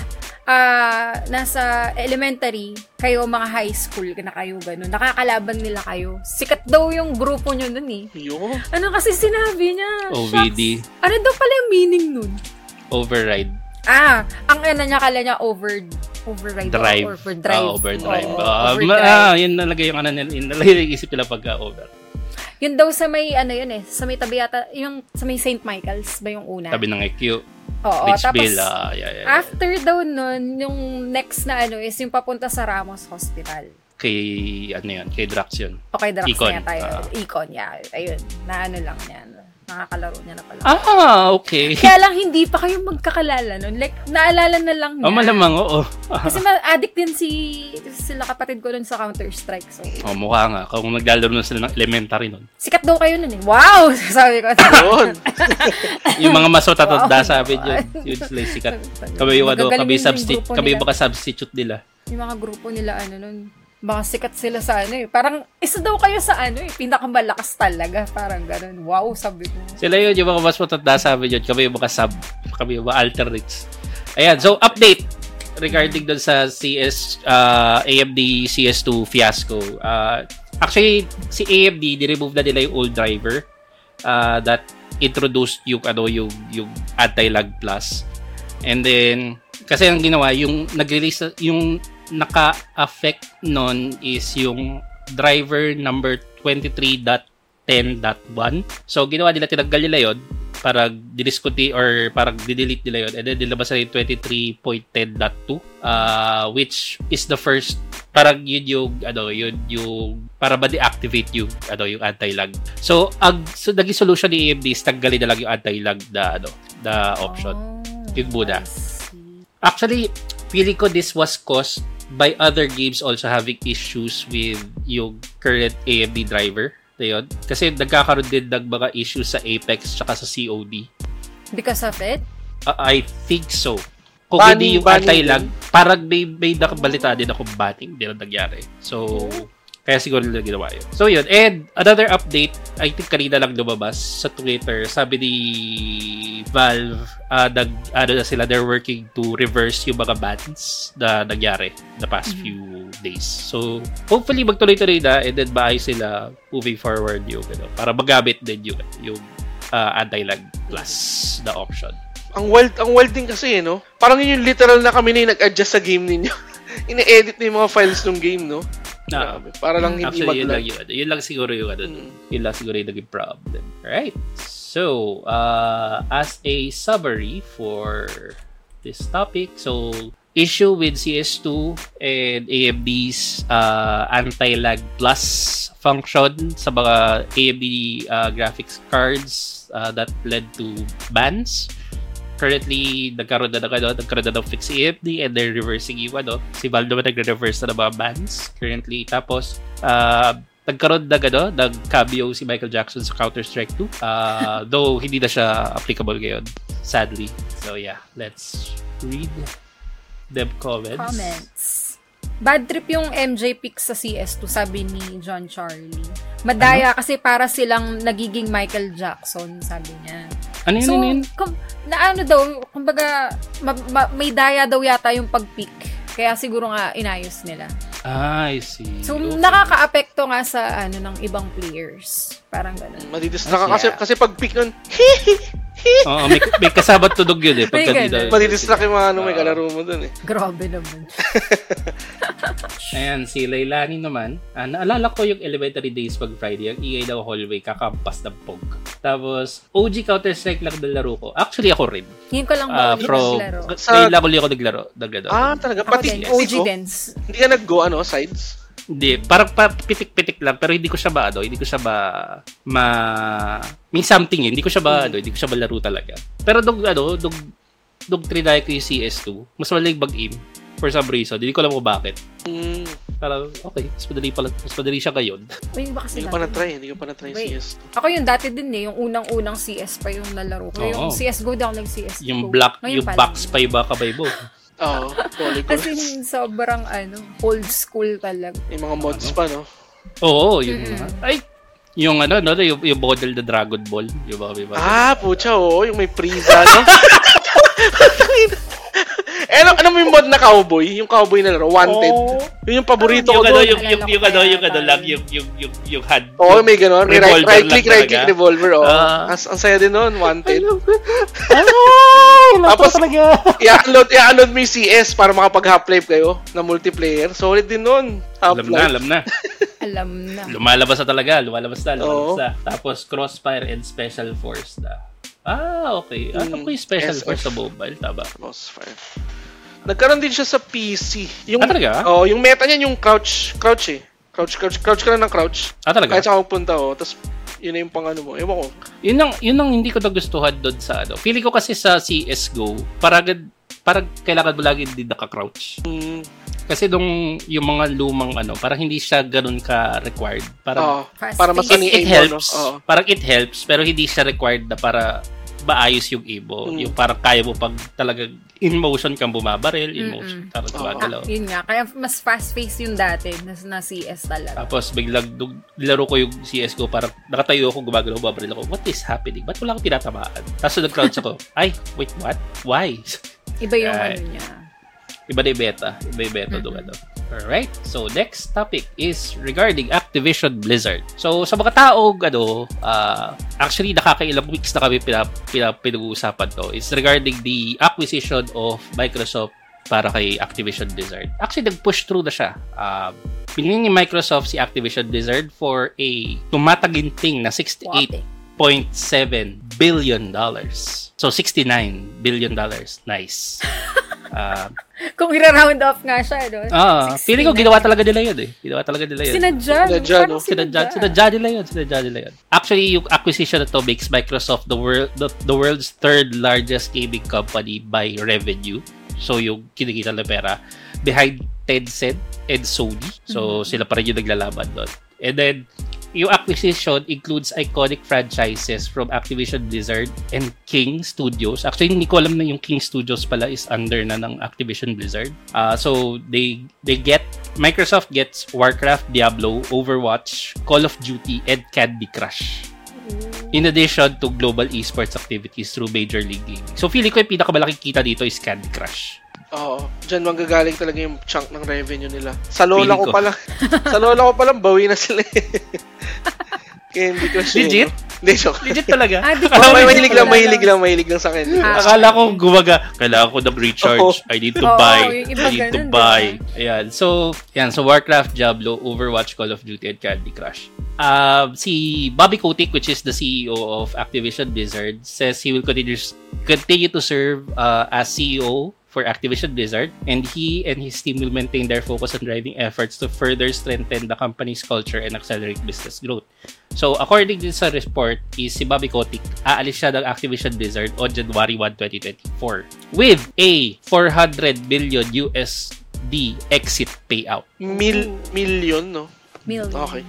ah, nasa elementary, kayo mga high school na kayo ganun, nakakalaban nila kayo. Sikat daw yung grupo nyo nun eh. Yo. Ano kasi sinabi niya? OVD. Shucks. Ano daw pala yung meaning nun? Override. Ah, ang ano niya, kala niya over, override. Drive. Or overdrive. Ah, overdrive. Oo, Ah, overdrive. ma- ah, yun talaga yung ano nila. Yun talaga yung isip nila pagka over. Yun daw sa may, ano yun eh, sa may tabi yata, yung sa may St. Michael's ba yung una? Tabi ng EQ. Oo, Beach tapos, ah, yeah, yeah, yeah. after daw nun, yung next na ano is yung papunta sa Ramos Hospital. Kay, ano yun, kay Drax yun. Okay, Drax Econ, na tayo. ah. Econ, yeah. Ayun, na ano lang yan. Nakakalaro niya na pala. Ah, okay. Kaya lang hindi pa kayo magkakalala nun. Like, naalala na lang niya. Oh, malamang, oo. Kasi ma-addict din si sila kapatid ko nun sa Counter-Strike. So, Oh, mukha nga. Kung naglalaro na sila ng elementary nun. sikat daw kayo nun eh. Wow! Sabi ko. Yun. Yung mga masotatanda Wow. sabi yun. Yun sila sikat. Kami yung ano, kami, yung substi- grupo kami baka substitute nila. Yung mga grupo nila, ano nun, Baka sikat sila sa ano eh. Parang, isa daw kayo sa ano eh, pinakamalakas talaga. Parang ganun. Wow, sabi ko. Sila yun, yung mga mas matanda sa amin yun. Kami yung mga sub, kami yung mga alternates. Ayan, so update regarding dun sa CS, uh, AMD CS2 fiasco. Uh, actually, si AMD, di-remove na nila yung old driver uh, that introduced yung ano yung yung anti-lag plus. And then kasi ang ginawa yung nag-release yung naka-affect nun is yung driver number 23.10.1. So ginawa nila tinanggal nila yon para didiscuti or parang didelete nila yon and then nilabas na yung 23.10.2 uh, which is the first parang yun yung ano yun yung para ba deactivate yung ano yung anti-lag so ang so naging solution ni AMD is tanggalin na lang yung anti-lag na ano na option Oh, Yun muna. Actually, feeling ko this was caused by other games also having issues with yung current AMD driver. Ayun. Kasi nagkakaroon din ng mga issues sa Apex tsaka sa COD. Because of it? Uh, I think so. Kung Banning- hindi yung banning anti-lag, parang may, may nakabalita din ako banning. Hindi na nangyari. So, kaya siguro nila ginawa yun. So, yun. And another update, I think kanina lang lumabas sa Twitter. Sabi ni Valve, uh, nag, ano na sila, they're working to reverse yung mga bans na nangyari the past few days. So, hopefully magtuloy-tuloy na and then maayos sila moving forward yung, ano, para magamit din yung, yung uh, anti-lag plus na option. Ang wild, ang wild din kasi, eh, no? Parang yun yung literal na kami na yung nag-adjust sa game ninyo. Ine-edit na yung mga files ng game, no? Grabe. Para lang hindi Actually, yun lang, yun, yun lang siguro yung ano, Mm. yun lang siguro yung naging problem. Right. So, uh, as a summary for this topic, so issue with CS2 and AMD's uh, anti-lag plus function sa mga AMD uh, graphics cards uh, that led to bans currently nagkaroon na ng ano, nagkaroon na ng fix AMD and they're reversing yung ano, si naman nagre-reverse na ng mga bans currently. Tapos, uh, nagkaroon na ano, ng cameo si Michael Jackson sa Counter-Strike 2. Uh, though, hindi na siya applicable ngayon, sadly. So, yeah, let's read them comments. Comments. Bad trip yung MJ pick sa CS2, sabi ni John Charlie. Madaya kasi para silang nagiging Michael Jackson, sabi niya. Ano yun, So, ano yun? kum- na ano daw, kumbaga, ma- ma- may daya daw yata yung pag-pick. Kaya siguro nga inayos nila. Ah, I see. So, Okay. nakaka-apekto nga sa ano ng ibang players. Parang ganun. Madidistract ka Ah, kasi, yeah. kasi pag pick nun, Oo, may, may kasama tunog yun eh. Pagka May dito. madidistract yung mga ano, may Ah. kalaro mo dun eh. Grabe naman. Ayan, si Lailani naman. Ah, naalala ko yung elementary days pag Friday, ang ingay daw hallway, kakampas ng pog. Tapos, OG Counter-Strike lang na laro ko. Actually, ako rin. Ngayon ko lang Ah, ba ulit from, naglaro? Sa- ngayon lang ulit ako naglaro. naglaro. Ah, talaga. Ako Pati, din, OG ko- dance. Hindi ka nag-go, ano, sides? Hindi, parang pa, pitik-pitik lang, pero hindi ko siya ba, ano, hindi ko siya ba, ma, mean something eh, hindi ko siya ba, ano, hindi ko siya malaro talaga. Pero nung, ano, nung, nung trinay ko yung CS2, mas madaling mag-aim, for some reason, hindi ko alam kung bakit. Hmm, Parang, okay, mas madali, pala, mas madali siya ngayon. Uy, baka hindi ko pa na-try, hindi ko pa na-try Wait. CS. Ako yung dati din eh, yung unang-unang CS pa yung nalaro ko. Yung Oo. CSGO daw nag-CSGO. Yung black, Ngayon yung box pa yung mga kamay mo. Oo, polygon. Kasi sobrang ano, old school talaga. Yung mga mods pa, no? Oo, yung, Mm-mm. ay, yung ano, no, yung, yung model na Dragon Ball, yung mga may mga- Ah, pucha, oo. Yung may Frieza, no? eh, ano, ano mo yung mod na cowboy? Yung cowboy na laro, Wanted. Oo. Yun yung paborito yung ko ano, doon. yung, yung, yung, ano, yung ano lang, yung, yung, yung, yung hand. Oo, may gano'n. May right, Revolver right click, right click, revolver, oh. Ah. As, ang saya din nun, Wanted. Ay, Tapos, talaga. i-upload, i-upload mo yung CS para makapag half-life kayo na multiplayer. Solid din nun. Alam na, Half-life. alam na. Alam na. Lumalabas na talaga, lumalabas na, lumalabas Oo. na. Tapos crossfire and special force na. Ah, okay. Ah, Mm, yung special force sa mobile, tama. Crossfire. Nagkaroon din siya sa PC. Yung, Ah, talaga? Oh, yung meta niyan yung crouch, crouch eh. Crouch, crouch, crouch ka lang ng crouch. Ah, talaga? Kahit saan ka pupunta, oh. Tapos, yun na yung pang ano mo. Ewan ko. Yun ang, yun ang hindi ko nagustuhan doon sa ano. Feeling ko kasi sa CSGO, parang, parang kailangan mo lagi din naka-crouch. Hmm. Kasi nung yung mga lumang ano, parang hindi siya ganun ka-required. Parang Oo. Fast para mas it aim mo, no? helps. Oo. Parang it helps, pero hindi siya required na para maayos yung Evo. Mm. Yung parang kaya mo pag talagang in motion kang bumabaril, in motion parang Oo. gumagalaw. Ah, yun nga. Kaya mas fast-paced yung dati na, na CS talaga. Tapos biglang nung nilaro ko yung CS ko, parang nakatayo ako, gumagalaw, bumabaril ako. What is happening? Ba't wala akong tinatamaan? Tapos nag-crouch ako. Ay, wait, what? Why? Iba yung Right. ano niya. Iba na yung beta. Iba yung beta doon. Ano. Alright. So, next topic is regarding Activision Blizzard. So, sa mga tao, ano, uh, actually, nakakailang weeks na kami pinap, pinap, pinag-uusapan to. Is regarding the acquisition of Microsoft para kay Activision Blizzard. Actually, nag-push through na siya. Um, Pinili ni Microsoft si Activision Blizzard for a tumataginting na 68 Wate. 1.7 billion dollars. So 69 billion dollars. Nice. Uh, Kung ira-round off nga siya, no? ah, feeling ko ginawa talaga nila yun eh. Ginawa talaga nila yun. Sinadya. no? Sinadya, no? Sinadya, sinadya nila yun. Sinadya nila yun. Actually, yung acquisition na to makes Microsoft the world the, the world's third largest gaming company by revenue. So, yung kinikita na pera behind Tencent and Sony. So, sila pa rin yung naglalaban doon. And then, yung acquisition includes iconic franchises from Activision Blizzard and King Studios. Actually, hindi ko alam na yung King Studios pala is under na ng Activision Blizzard. Uh, so, they they get, Microsoft gets Warcraft, Diablo, Overwatch, Call of Duty, and Candy Crush. In addition to global esports activities through Major League Gaming. So, feeling ko yung pinakamalaking kita dito is Candy Crush. Oo. Diyan manggagaling talaga yung chunk ng revenue nila. Sa lola ko ko. pa lang. sa lola ko pa lang, bawi na sila eh. Candy Crush. eh, Legit? no? Hindi, joke. Legit talaga. Ah, di ko Ah, mahilig lang, mahilig lang, mahilig lang sa Candy Ah. Crush. Akala ko gumaga, kailangan ko ng recharge. Oo. I need to Oo, buy. I need to ganun, buy. diba? Ayan. So, yan. So, Warcraft, Diablo, Overwatch, Call of Duty, and Candy Crush. Um, si Bobby Kotick, which is the CEO of Activision Blizzard, says he will continue, continue to serve uh, as CEO for Activision Blizzard, and he and his team will maintain their focus on driving efforts to further strengthen the company's culture and accelerate business growth. So, according din sa report, is si Bobby Kotick, aalis siya ng Activision Blizzard on January 1, 2024 with a 400 billion USD exit payout. Mil, million, no? Million. Okay.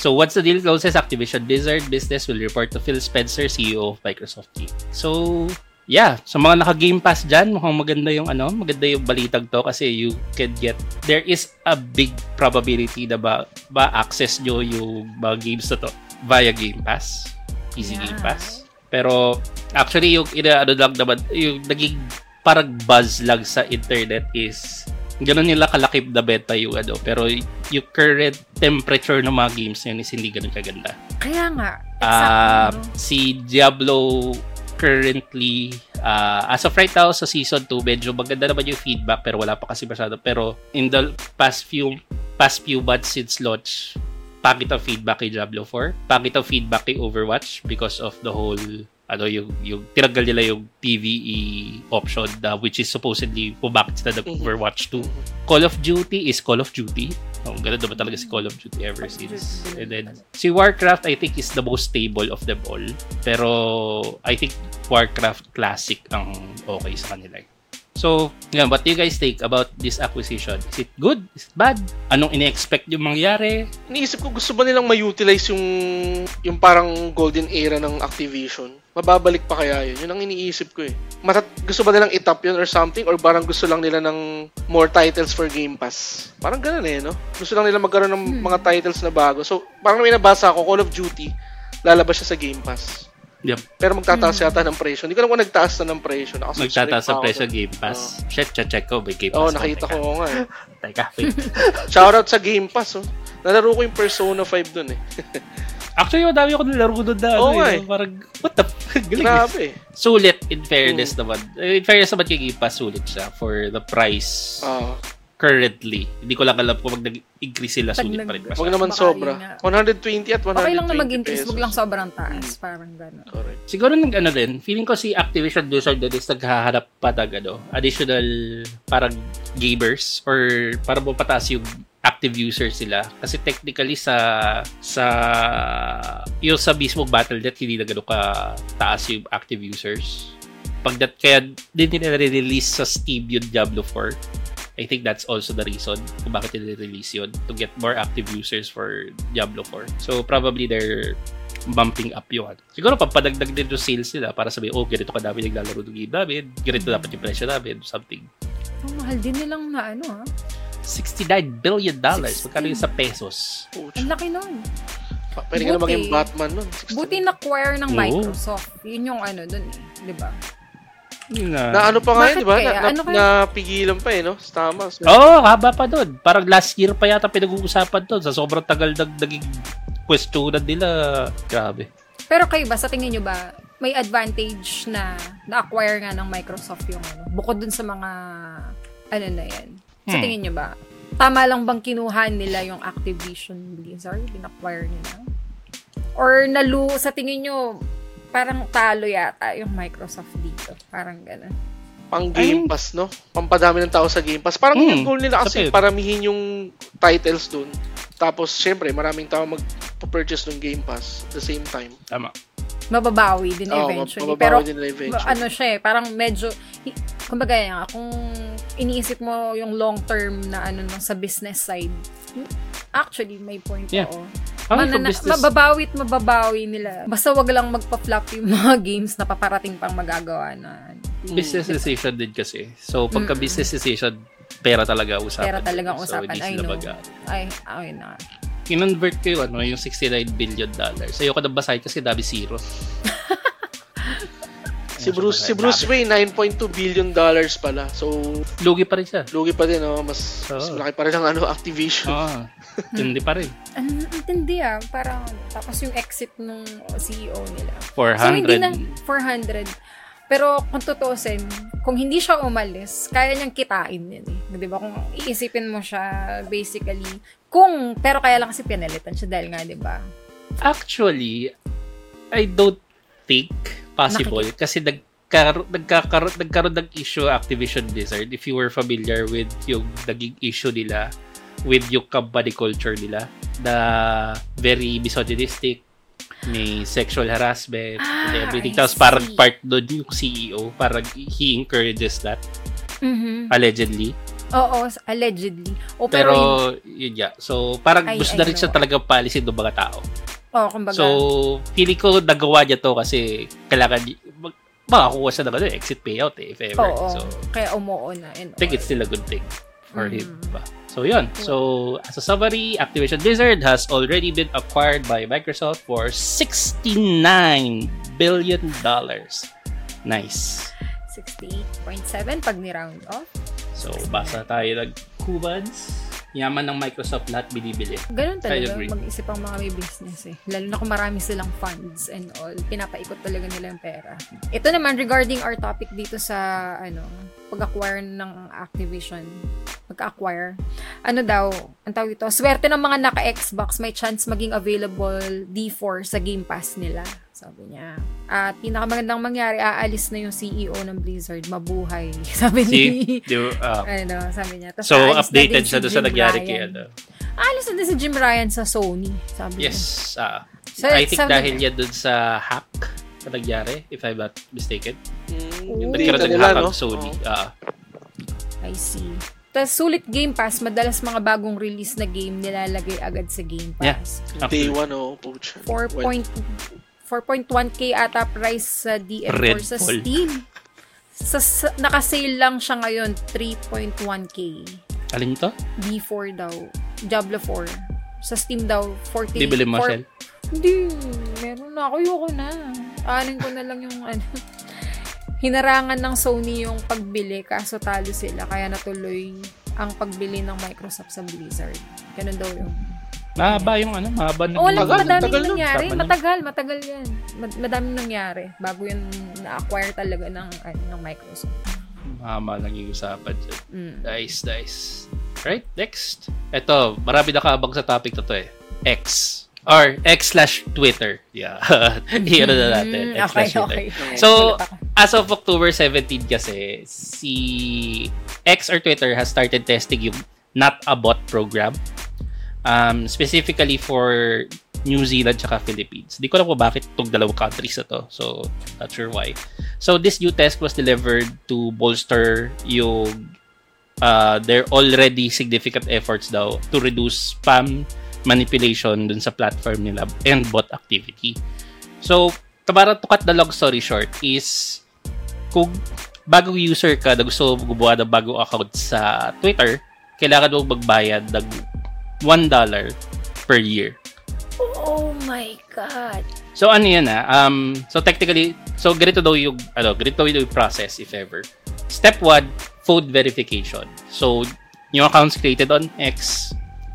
So, once the deal closes, Activision Blizzard business will report to Phil Spencer, CEO of Microsoft Team. So, yeah, sa mga naka-Game Pass dyan, mukhang maganda yung ano, maganda yung balitag to kasi you can get, there is a big probability na ba, ba access nyo yung mga games na to via Game Pass, PC Yeah. Game Pass. Pero, actually, yung ina, ano lang naman, yung naging parang buzz lang sa internet is ganun nila kalaki na benta yung ano. Pero yung current temperature ng mga games yun is hindi ganun kaganda. Kaya nga. Ah, Exactly. no? si Diablo currently ah, as of right now sa season 2 medyo maganda naman yung feedback pero wala pa kasi masyado. Pero in the past few past few months since launch pangit ang feedback kay Diablo 4 pangit ang feedback kay Overwatch because of the whole ano yung yung tinanggal nila yung PVE option na which is supposedly kung bakit sila nag Overwatch 2 Call of Duty is Call of Duty Oh, ganun naman talaga si Call of Duty ever since. And then, si Warcraft, I think, is the most stable of them all. Pero, I think Warcraft Classic ang okay sa kanila. So, yan, what do you guys think about this acquisition? Is it good? Is it bad? Anong ine-expect yung mangyari? Iniisip ko, gusto ba nilang ma-utilize yung, yung parang golden era ng Activision? Mababalik pa kaya yun? Yun ang iniisip ko eh. Matat gusto ba nilang itap yun or something? Or parang gusto lang nila ng more titles for Game Pass? Parang ganun eh, no? Gusto lang nila magkaroon ng mga titles na bago. So, parang may nabasa ako, Call of Duty, lalabas siya sa Game Pass. Yep. Pero magtataas yata ng presyo. Hindi ko alam kung nagtaas na ng presyo. Nakasubscribe Magtataas sa presyo. Game Pass. Shit, check ko. May Game Oo, Pass. oh, nakita ko oo nga eh. Teka, wait. Shoutout sa Game Pass, oh. Nalaro ko yung Persona 5 dun eh. Actually, madami ako nilaro doon na. Oo ano, nga eh, eh. Parang, what the fuck? Galing. Grabe. Sulit, in fairness Mm. naman. In fairness naman kay Game Pass, sulit siya for the price Ah. Currently. Hindi ko lang alam kung mag nag-increase sila, sulit pa rin. Wag masyado. naman sobra. yun nga. 120 at 120 Okay lang na mag-increase, pesos. wag lang sobrang taas. Parang gano'n. Correct. Siguro nag ano din, feeling ko si Activision Blizzard din is naghahanap pa ng ano, additional parang gamers or para mapataas yung active users sila. Kasi technically sa sa yung sa mismo Battle.net hindi na gano'n ka taas yung active users. Pag that, kaya din nila release sa Steam yung Diablo 4. I think that's also the reason kung bakit nila release yun to get more active users for Diablo 4. So probably they're bumping up yung ano. Siguro papadagdag din yung sales nila para sabi, oh, ganito kadami naglalaro ng game namin, ganito dapat yung presyo namin, something. Ang mahal din nilang na ano ha. 69 billion dollars. Magkano yun sa pesos? Ang laki nun. Pa- Pwede ka na Buti. maging Batman nun. 60. Buti na-acquire ng Oo. Microsoft. Yun yung ano dun eh. Di ba? Na. Na ano pa nga yun, di ba? Na, na, Ano napigilan pa eh, no? Tamas. Oo, oh, haba pa doon. Parang last year pa yata pinag-uusapan doon. Sa sobrang tagal nag naging questionan nila. Grabe. Pero kayo ba, sa tingin nyo ba, may advantage na na-acquire nga ng Microsoft yung ano, bukod dun sa mga ano na yan. Sa Hmm. tingin nyo ba, tama lang bang kinuha nila yung Activision Blizzard, in-acquire nila? Or nalu, sa tingin nyo, parang talo yata yung Microsoft dito. Parang gano'n. Pang Game Pass, no? Pampadami ng tao sa Game Pass. Parang Mm, yung goal nila kasi sapit. paramihin yung titles dun. Tapos, syempre, maraming tao mag-purchase ng Game Pass at the same time. Tama. Mababawi din Oo, eventually. mababawi Pero din eventually. Ano siya eh, parang medyo, kumbaga nga, kung iniisip mo yung long term na ano nung sa business side, actually, may point Yeah. oo. Manana- business, Mababawi at mababawi nila. Basta wag lang magpa-flop yung mga games na paparating pang magagawa na. business decision din kasi. So, pagka business decision, pera talaga usapan. Pera talagang So, usapan. hindi I know. mag- Ay, ay na. kinonvert ko yung, ano, yung 69 billion dollars. Ayoko na basahin kasi dami zero. Si Bruce, si Bruce Wayne, 9.2 billion dollars pala. So, Lugi pa rin siya. lugi pa din, no? Mas, mas Oo. malaki pa rin ang ano, Activision. Oo. Hindi pa rin. Ano, intindi ah. Parang, tapos yung exit ng CEO nila. 400. So, hindi na 400. Pero kung tutusin, kung hindi siya umalis, kaya niyang kitain yun eh. Di ba? Kung iisipin mo siya, basically, kung, pero kaya lang kasi pinalitan siya dahil nga, di ba? Actually, I don't think possible. Kasi nagkaroon nagkakaroon nagkaroon ng issue Activision Blizzard. If you were familiar with yung naging issue nila with yung company culture nila na very misogynistic may sexual harassment and Ah, everything. I tapos parang part doon yung CEO parang he encourages that Mhm. allegedly. Oo, allegedly. O, pero pero, yun yeah so parang I- gusto I na rin siya know. talagang policy ng mga tao oh, kumbaga, So, feeling ko nagawa niya to kasi kailangan mag, makakuha siya ng ano, exit payout eh, if ever. oo, So, kaya umuo na. And I think all. it's still a good thing for him. Mm. Ba? So, yun. So, as a summary, Activision Blizzard has already been acquired by Microsoft for $69 billion. Nice. 68.7 pag ni-round off. So, basa tayo ng Cubans. Yaman ng Microsoft lahat binibili. Ganun talaga, mag-isip ang mga may business eh. Lalo na kung marami silang funds and all. Pinapaikot talaga nila yung pera. Ito naman, regarding our topic dito sa, ano, pag-acquire ng Activision. Pag-acquire. Ano daw, ang tawag ito, swerte ng mga naka-Xbox, may chance maging available D4 sa Game Pass nila. Sabi niya. At pinakamagandang mangyari, aalis na yung CEO ng Blizzard. Mabuhay. Sabi ni... Do, um, ah. ano, sabi niya. Tapos so, updated na siya doon sa nangyari kay ano. Aalis na din si Jim Ryan sa Sony. Sabi yes. Niya. Uh, so, I think dahil niya. doon sa hack na nangyari, if I'm not mistaken. Mm, yung nagkaroon ng hack no? Sony. Oh. Uh, I see. Tapos sulit Game Pass, madalas mga bagong release na game nilalagay agad sa Game Pass. Yeah. Day 1, oh, 4.1 4.1k ata price sa DM4 Red sa Bull. Steam. Sa, sa naka-sale lang siya ngayon 3.1k. Alin to? D4 daw. Diablo 4. Sa Steam daw 40 Bibili mo, four- Shell? Hindi. Meron na. Ayoko na. Anin ko na lang yung ano. Hinarangan ng Sony yung pagbili kaso talo sila kaya natuloy ang pagbili ng Microsoft sa Blizzard. Ganun daw yung. Mahaba yung ano, mahaba na. Oh, Tagal, madaming tagal nangyari. Nun. Matagal, matagal yan. Mad- madaming nangyari bago yun na-acquire talaga ng, ano, ng Microsoft. Mahaba lang yung usapan dyan. Mm. Nice, nice. Right, next. Ito, marami nakaabang sa topic na to eh. X. Or X slash Twitter. Yeah. Hiro na natin. Mm, X okay, slash Twitter. okay. So, as of October 17 kasi, si X or Twitter has started testing yung Not a Bot program. Um, specifically for New Zealand tsaka Philippines. Di ko alam kung bakit itong dalawang countries na to. So, not sure why. So, this new test was delivered to bolster yung uh, their already significant efforts daw to reduce spam manipulation dun sa platform nila and bot activity. So, para to cut the long story short is kung bagong user ka na gusto gumawa ng bagong account sa Twitter, kailangan mo magbayad ng $1 per year. Oh my God. So ano yan ah, um, so technically, so ganito daw yung, ano, ganito daw yung process if ever. Step 1, phone verification. So, yung accounts created on X,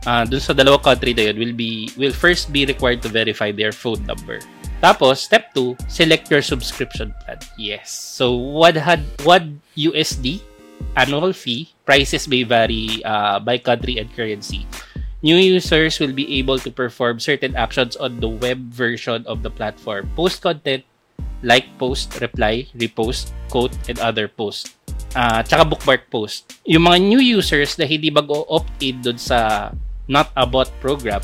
uh, dun sa dalawang country na yun, will be, will first be required to verify their phone number. Tapos, step 2, select your subscription plan. Yes. So, what had what USD annual fee. Prices may vary uh, by country and currency. New users will be able to perform certain actions on the web version of the platform. Post content, like post, reply, repost, quote, and other posts. Uh, tsaka bookmark post. Yung mga new users na hindi mag-opt-in dun sa not a bot program,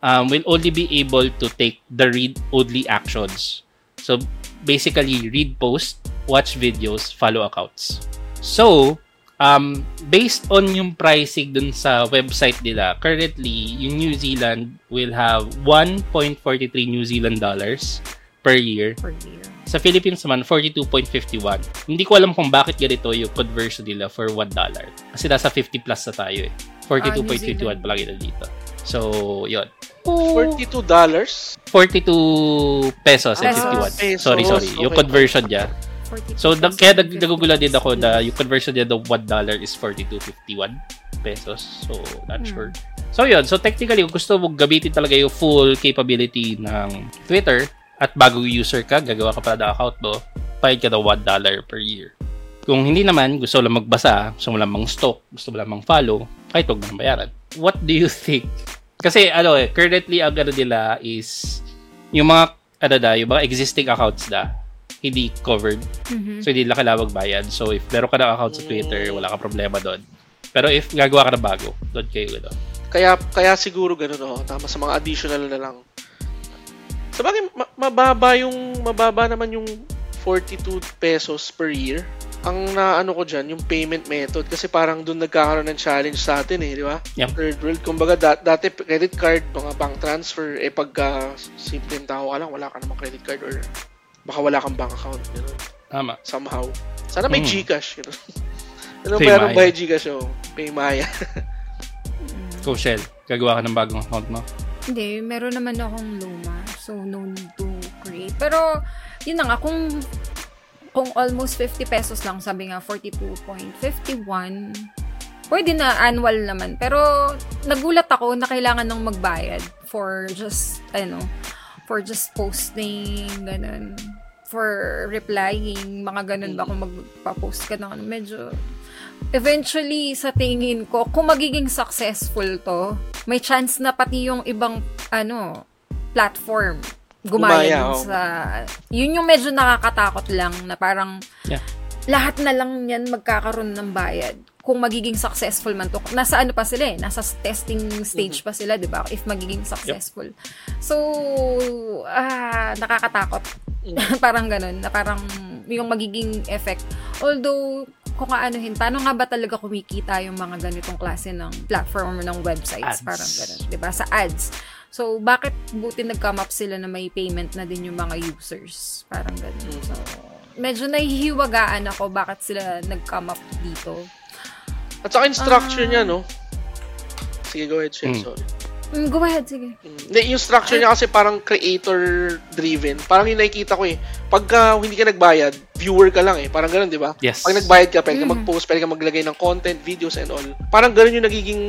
um, will only be able to take the read-only actions. So, basically, read post, watch videos, follow accounts. So, um, based on yung pricing dun sa website nila, currently, yung New Zealand will have 1.43 New Zealand dollars per year. Per year. Sa Philippines naman, 42.51. Hindi ko alam kung bakit ganito yung conversion nila for $1. Kasi nasa 50 plus na tayo eh. 42.51 palagi na dito. So, yun. $42? 42 pesos and Pesos. 51. Sorry, sorry. Yung Okay. conversion niya. 42 So, nag, kaya nag, 50 nagugulat din ako na yung conversion niya ng $1 is 42.51 pesos. So, not Hmm. sure. So, yun. So, technically, kung gusto mong gamitin talaga yung full capability ng Twitter at bagong user ka, gagawa ka pala ng account mo, bayad ka ng $1 per year. Kung hindi naman, gusto mo lang magbasa, gusto mo lang mang stock, gusto mo lang mang follow, kahit huwag mo nang bayaran. What do you think? Kasi, ano eh, currently, ang ano nila is, yung mga, ano na, yung mga existing accounts na, hindi covered. Mhm. So, hindi lang kailangan magbayad. So, if meron ka ng account sa Twitter, wala ka problema doon. Pero if gagawa ka ng bago, doon kayo, ano. Kaya kaya siguro ganun oh, tama sa mga additional na lang. Sa bagay, ma- mababa yung mababa naman yung 42 pesos per year. Ang naano ko diyan yung payment method kasi parang doon nagkakaroon ng challenge sa atin eh, di ba? Yep. Third world, kumbaga da- dati credit card, mga bank transfer, eh pagka simpleng tao ka lang, wala ka namang credit card or baka wala kang bank account, gano'n. Tama. Somehow. Sana may Mm. Gcash, gano'n. Ano Pay ba yung by Gcash oh? Paymaya. Go Shell, gagawa ka ng bagong account mo. Hindi, meron naman akong luma. So, no need to create. Pero, yun na nga, kung, kung almost 50 pesos lang, sabi nga 42.51, pwede na annual naman. Pero, nagulat ako na kailangan nang magbayad for just, ano, for just posting, ganun. For replying, mga ganun ba kung magpa-post ka ng ano, medyo eventually, sa tingin ko, kung magiging successful to, may chance na pati yung ibang, ano, platform gumaya Gumaya, sa... Yun yung medyo nakakatakot lang na parang Yeah. lahat na lang yan magkakaroon ng bayad. Kung magiging successful man to. Nasa ano pa sila eh, nasa testing stage pa sila, di ba? If magiging successful. So, ah, nakakatakot. parang ganun, na parang yung magiging effect. Although, kung aanuhin, paano nga ba talaga kumikita yung mga ganitong klase ng platform or ng websites? Ads. Parang ganun, di ba? Sa ads. So, bakit buti nag-come up sila na may payment na din yung mga users? Parang ganun. So, medyo nahihiwagaan ako bakit sila nag-come up dito. At saka yung structure Ah. niya, no? Sige, go ahead, Shell. Mm. Sorry. Mm, go ahead, sige. Mm. Hindi, yung structure niya kasi parang creator-driven. Parang yung nakikita ko eh. Pagka hindi ka nagbayad, viewer ka lang eh. Parang ganun, di ba? Yes. Pag nagbayad ka, pwede ka Mhm. mag-post, pwede ka maglagay ng content, videos, and all. Parang ganun yung nagiging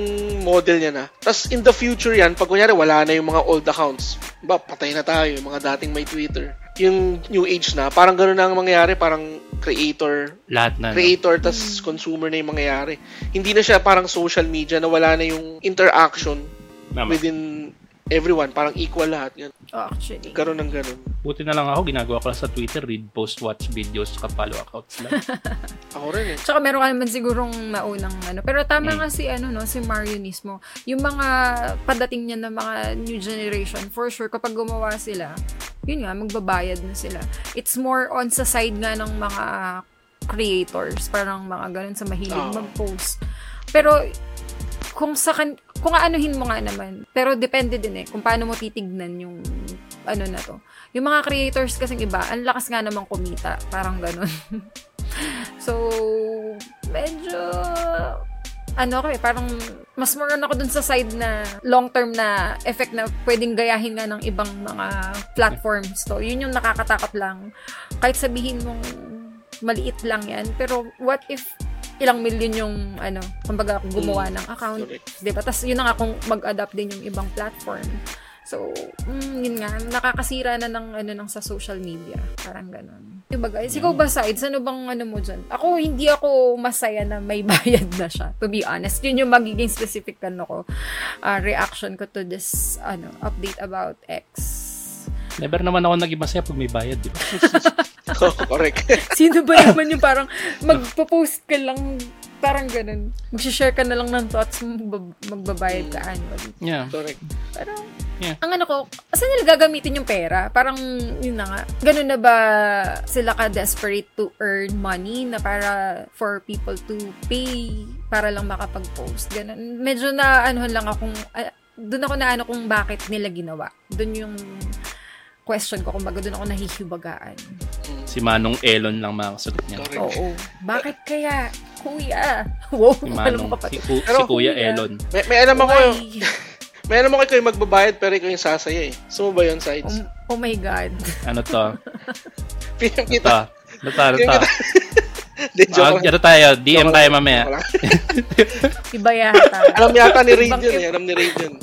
model niya na. Tapos in the future yan, pag kunyari wala na yung mga old accounts, ba, patay na tayo, yung mga dating may Twitter. Yung new age na, parang ganun na ang mangyayari, parang creator, Lahat na. no? creator, tas consumer na yung mangyayari. Hindi na siya parang social media na wala na yung interaction Tama. within everyone. Parang equal lahat. Yan. Oh, actually. Karoon ng ganun. Buti na lang ako, ginagawa ko lang sa Twitter, read, post, watch videos, saka follow accounts lang. Ako rin eh. Tsaka meron ka naman sigurong maunang ano. Pero tama Mm. nga si ano no, si Mario mismo. Yung mga padating niya ng mga new generation, for sure kapag gumawa sila, yun nga magbabayad na sila. It's more on sa side nga ng mga creators, parang mga ganun sa mahilig Oo. mag-post. Pero kung sa kan kung aanuhin mo nga naman. Pero depende din eh, kung paano mo titignan yung ano na to. Yung mga creators kasing iba, ang lakas nga naman kumita. Parang ganun. so, medyo ano ko eh, parang mas more ako dun sa side na long-term na effect na pwedeng gayahin nga ng ibang mga platforms to. Yun yung nakakatakot lang. Kahit sabihin mong maliit lang yan, pero what if ilang million yung ano, kumbaga gumawa ng account, Correct. 'di ba? Tapos yun na nga kung mag-adapt din yung ibang platform. So, mm, yun nga, nakakasira na ng ano ng sa social media. Parang ganun. Diba guys? Ikaw ba sides? Ano bang ano mo dyan? Ako, hindi ako masaya na may bayad na siya. To be honest. Yun yung magiging specific ano ko, uh, reaction ko to this ano update about X. Never naman ako naging masaya pag may bayad, di ba? Oo, correct. Sino ba naman yung parang magpo-post ka lang parang ganun. Mag-share ka na lang ng thoughts mo, magbab- magbabayad ka annually. Yeah. correct. Pero, Yeah. ang ano ko, saan nila gagamitin yung pera? Parang, yun na nga. Ganun na ba sila ka-desperate to earn money na para for people to pay para lang makapag-post? Ganun. Medyo na, ano lang akong, uh, doon ako na ano kung bakit nila ginawa. Doon yung question ko, kung baga doon ako nahihibagaan. Si Manong Elon lang makasagot niya. Correct. Oo. Bakit kaya? Kuya. Wow, Si alam Manong, si, Ku- Pero si Kuya Kuya. Elon. May, may alam ako, Why? may alam ako yung magbabayad pero ikaw yung sasaya eh. Gusto mo ba yun, sides? Oh, oh my God. Ano to? Pinang Ito. kita. Ano to? Ano to? Hindi, Ah, joke lang. ano tayo? DM tayo mamaya. Joke lang. Iba yata. Alam yata ni Raid yun eh. Alam ni Raid yun.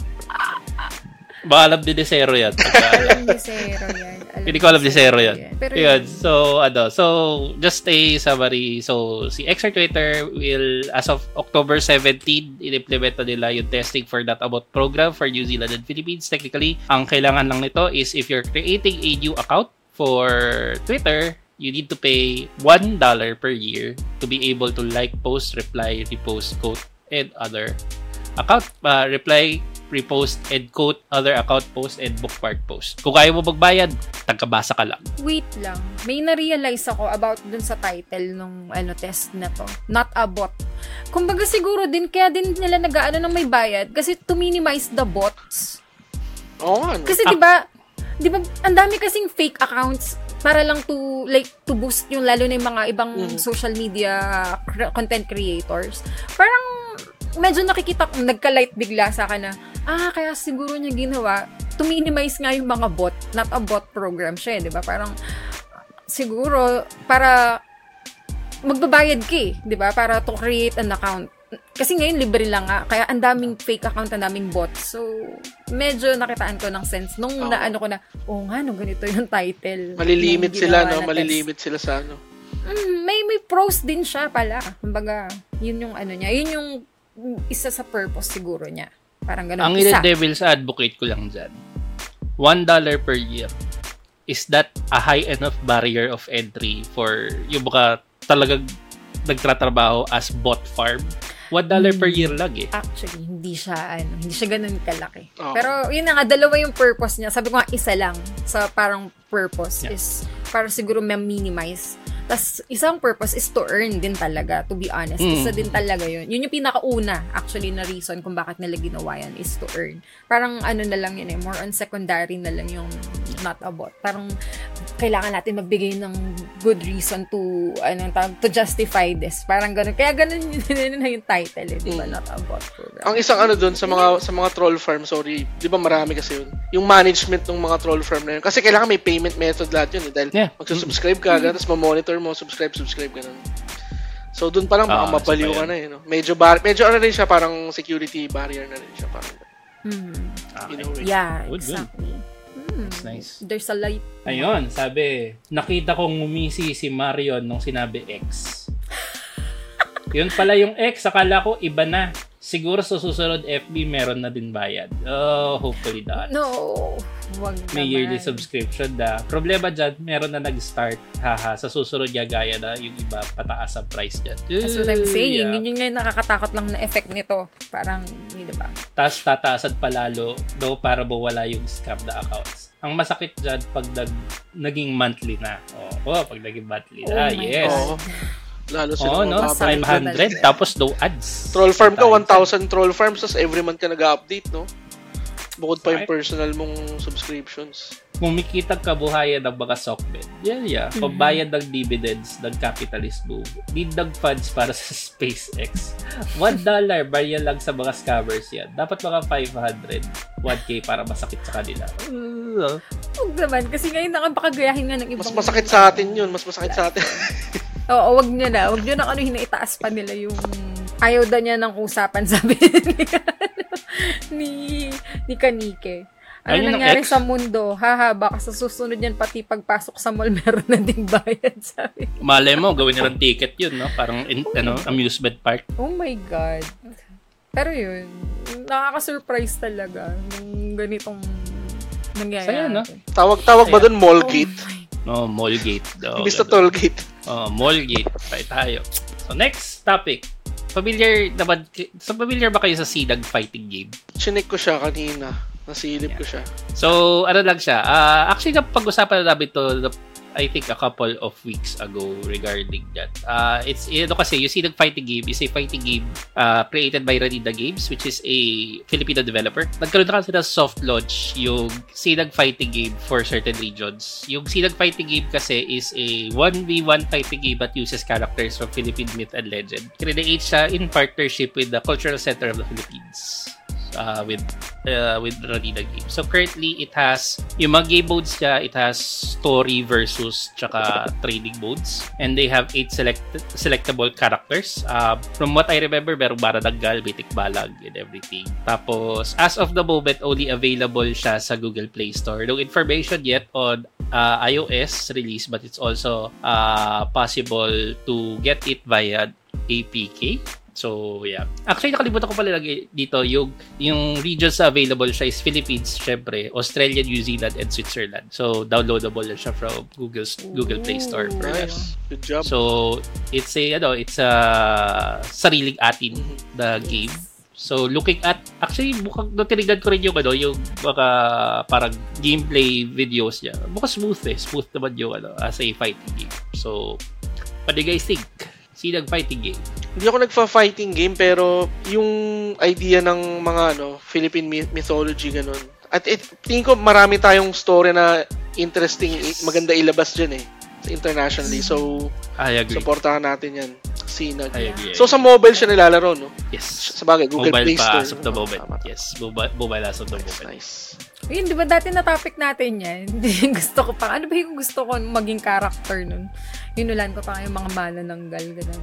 Baka alam din ni Zero yan. Pagka- alam ni Zero yan. Alam Hindi ko alam ni Zero yan. Pero Yun. So, ano, so, just a summary. So, si XR Twitter will, as of October 17, in-implement na nila yung testing for that about program for New Zealand and Philippines. Technically, ang kailangan lang nito is if you're creating a new account for Twitter, you need to pay $1 per year to be able to like, post, reply, repost, quote, and other account, uh, reply, repost, and quote, other account post, and bookmark post. Kung kaya mo magbayad, tagkabasa ka lang. Wait lang. May na-realize ako about dun sa title nung ano test na to. Not a bot. Kumbaga siguro din, kaya din nila nag-ano ng may bayad kasi to minimize the bots. Oo nga, no? Kasi 'di ba, 'di ba ang dami kasing fake accounts para lang to like to boost yung lalo na yung mga ibang Mhm. social media cr- content creators. Parang medyo nakikita ko nagka-light bigla sa akin na ah kaya siguro niya ginawa to minimize nga yung mga bot, not a bot program siya, eh, 'di ba? Parang siguro para magbabayad ka eh, 'di ba? Para to create an account. Kasi ngayon libre lang nga, kaya ang daming fake account, ang daming bots. So, medyo nakitaan ko ng sense nung Oo. naano ko na, oh nga, no, ganito yung title. Malilimit sila, no? test. Malilimit sila sa ano. Mm, may may pros din siya pala. Kumbaga, yun yung ano niya, yun yung isa sa purpose siguro niya. Parang ganun. Ang isa. devil's advocate ko lang dyan, $1 per year, is that a high enough barrier of entry for yung baka talagang nagtratrabaho as bot farm? $1 per year lang eh. Actually, hindi siya, ano, hindi siya ganun kalaki. Oo. Pero, yun na nga, dalawa yung purpose niya. Sabi ko nga, isa lang sa parang purpose Yeah. is para siguro ma-minimize. Tapos, isang purpose is to earn din talaga, to be honest. Mm. Isa din talaga yun. Yun yung pinakauna, actually, na reason kung bakit nila ginawa yan is to earn. Parang ano na lang yun eh, more on secondary na lang yung not about. Parang kailangan natin magbigay ng good reason to ano to justify this. Parang ganun. Kaya ganun yun, yun na yung title eh, di ba? Mm. Not about program. Ang isang ano dun sa mga sa mga troll farm, sorry, 'di ba marami kasi yun. Yung management ng mga troll farm na yun. Kasi kailangan may payment method lahat yun eh. Dahil Yeah. magsusubscribe ka, mm tapos ma-monitor mo, subscribe, subscribe ka nun. So dun pa lang Ah, baka mabaliw isa pa ka na eh. No? Medyo, bar- medyo ano rin siya, parang security barrier na rin siya. Parang, Mhm. Okay. in a way. Yeah, Good, good. exactly. Hmm. That's nice. There's a light. Ayun, sabi, nakita kong ngumisi si Marion nung sinabi X. Yun pala yung X, akala ko iba na. Siguro sa susunod FB meron na din bayad. Oh, hopefully not. No. Wag May naman. yearly subscription na. Problema dyan, meron na nag-start. Haha, sa susunod gagaya na yung iba pataas ang price dyan. That's what I'm saying. Yeah. Yun yung nakakatakot lang na effect nito. Parang, hindi ba? Tapos tataasan pa lalo no, para mawala yung scam na accounts. Ang masakit dyan pag nag, naging monthly na. Oh, oh, pag naging monthly Oh na, my yes. Oo. Lalo sila Oo, no? mababa. Masakit 500, tapos no ads. Troll farm ka, Tayo. 1,000 troll farms, tapos every month ka nag-update, no? Bukod pa yung personal mong subscriptions. Kumikita ka buhayan ng mga sockbed. Yeah, yeah. Mhm. Pambayad ng dividends ng capitalist move. Need ng funds para sa SpaceX. $1 dollar barya lang sa mga scammers yan. Dapat mga 500, 1K para masakit sa kanila. Huwag naman, kasi ngayon nakapakagayahin nga ng ibang... Mas masakit sa atin yun, mas masakit sa atin. Oo, wag niya na. Wag niyo na ano, hinaitaas pa nila yung... Ayaw daw niya ng usapan, sabi ni, ni, ni Kanike. Ano Ayun nangyari sa mundo? Haha, baka sa susunod yan pati pagpasok sa mall meron na ding bayad, sabi. malay mo, gawin nilang ticket yun, no? Parang, in, ano, amusement park. Oh my God. Pero yun, nakaka-surprise talaga nung ganitong nangyayari. Saya, no? Tawag-tawag ba doon mallgate? Oh my No, mallgate daw. Imbis na ganun. tollgate. Oh, mallgate. Tayo tayo. So, next topic. Familiar naman, so familiar ba kayo sa Sinag fighting game? Chinik ko siya kanina. Nasilip ko siya. So, ano lang siya. ah actually, napag-usapan na namin to, I think, a couple of weeks ago regarding that. Uh, it's, ano kasi, yung Sinag Fighting Game is a fighting game uh, created by Ranida Games, which is a Filipino developer. Nagkaroon na kasi ng soft launch yung Sinag Fighting Game for certain regions. Yung Sinag Fighting Game kasi is a 1v1 fighting game that uses characters from Philippine myth and legend. Create siya in partnership with the Cultural Center of the Philippines uh, with uh, with Ranida Games. So currently it has yung mga game modes niya, it has story versus tsaka trading modes and they have eight select selectable characters. Uh, from what I remember, merong Baradaggal, Bitik Balag and everything. Tapos as of the moment only available siya sa Google Play Store. No information yet on uh, iOS release but it's also uh, possible to get it via APK. So, yeah. Actually, nakalimutan ko pala lagi dito yung, yung regions na available siya is Philippines, syempre, Australia, New Zealand, and Switzerland. So, downloadable siya from Google's Google Play Store. For that. Nice. Good job. So, it's a, ano, it's a sariling atin the game. So, looking at, actually, nung tinignan ko rin yung, ano, yung mga parang gameplay videos niya. Mukhang smooth eh. Smooth naman yung, ano, as a fighting game. So, what do you guys think? Sinag fighting game. Hindi ako nagfa-fighting game pero yung idea ng mga ano, Philippine myth- mythology ganun. At it, tingin ko marami tayong story na interesting, i- maganda ilabas dyan eh. Internationally. So, I agree. supportahan natin yan. Sinag. I agree. So, sa mobile siya nilalaro, no? yes. Sa bagay, Google mobile Play pa Store. as of the moment. Tama. Yes. Mobile, mobile as of the Nice, moment. nice. Yun, di ba dati na topic natin yan? gusto ko pa. Ano ba yung gusto ko maging character nun? Hinulan ko pa yung mga manananggal. Ganun.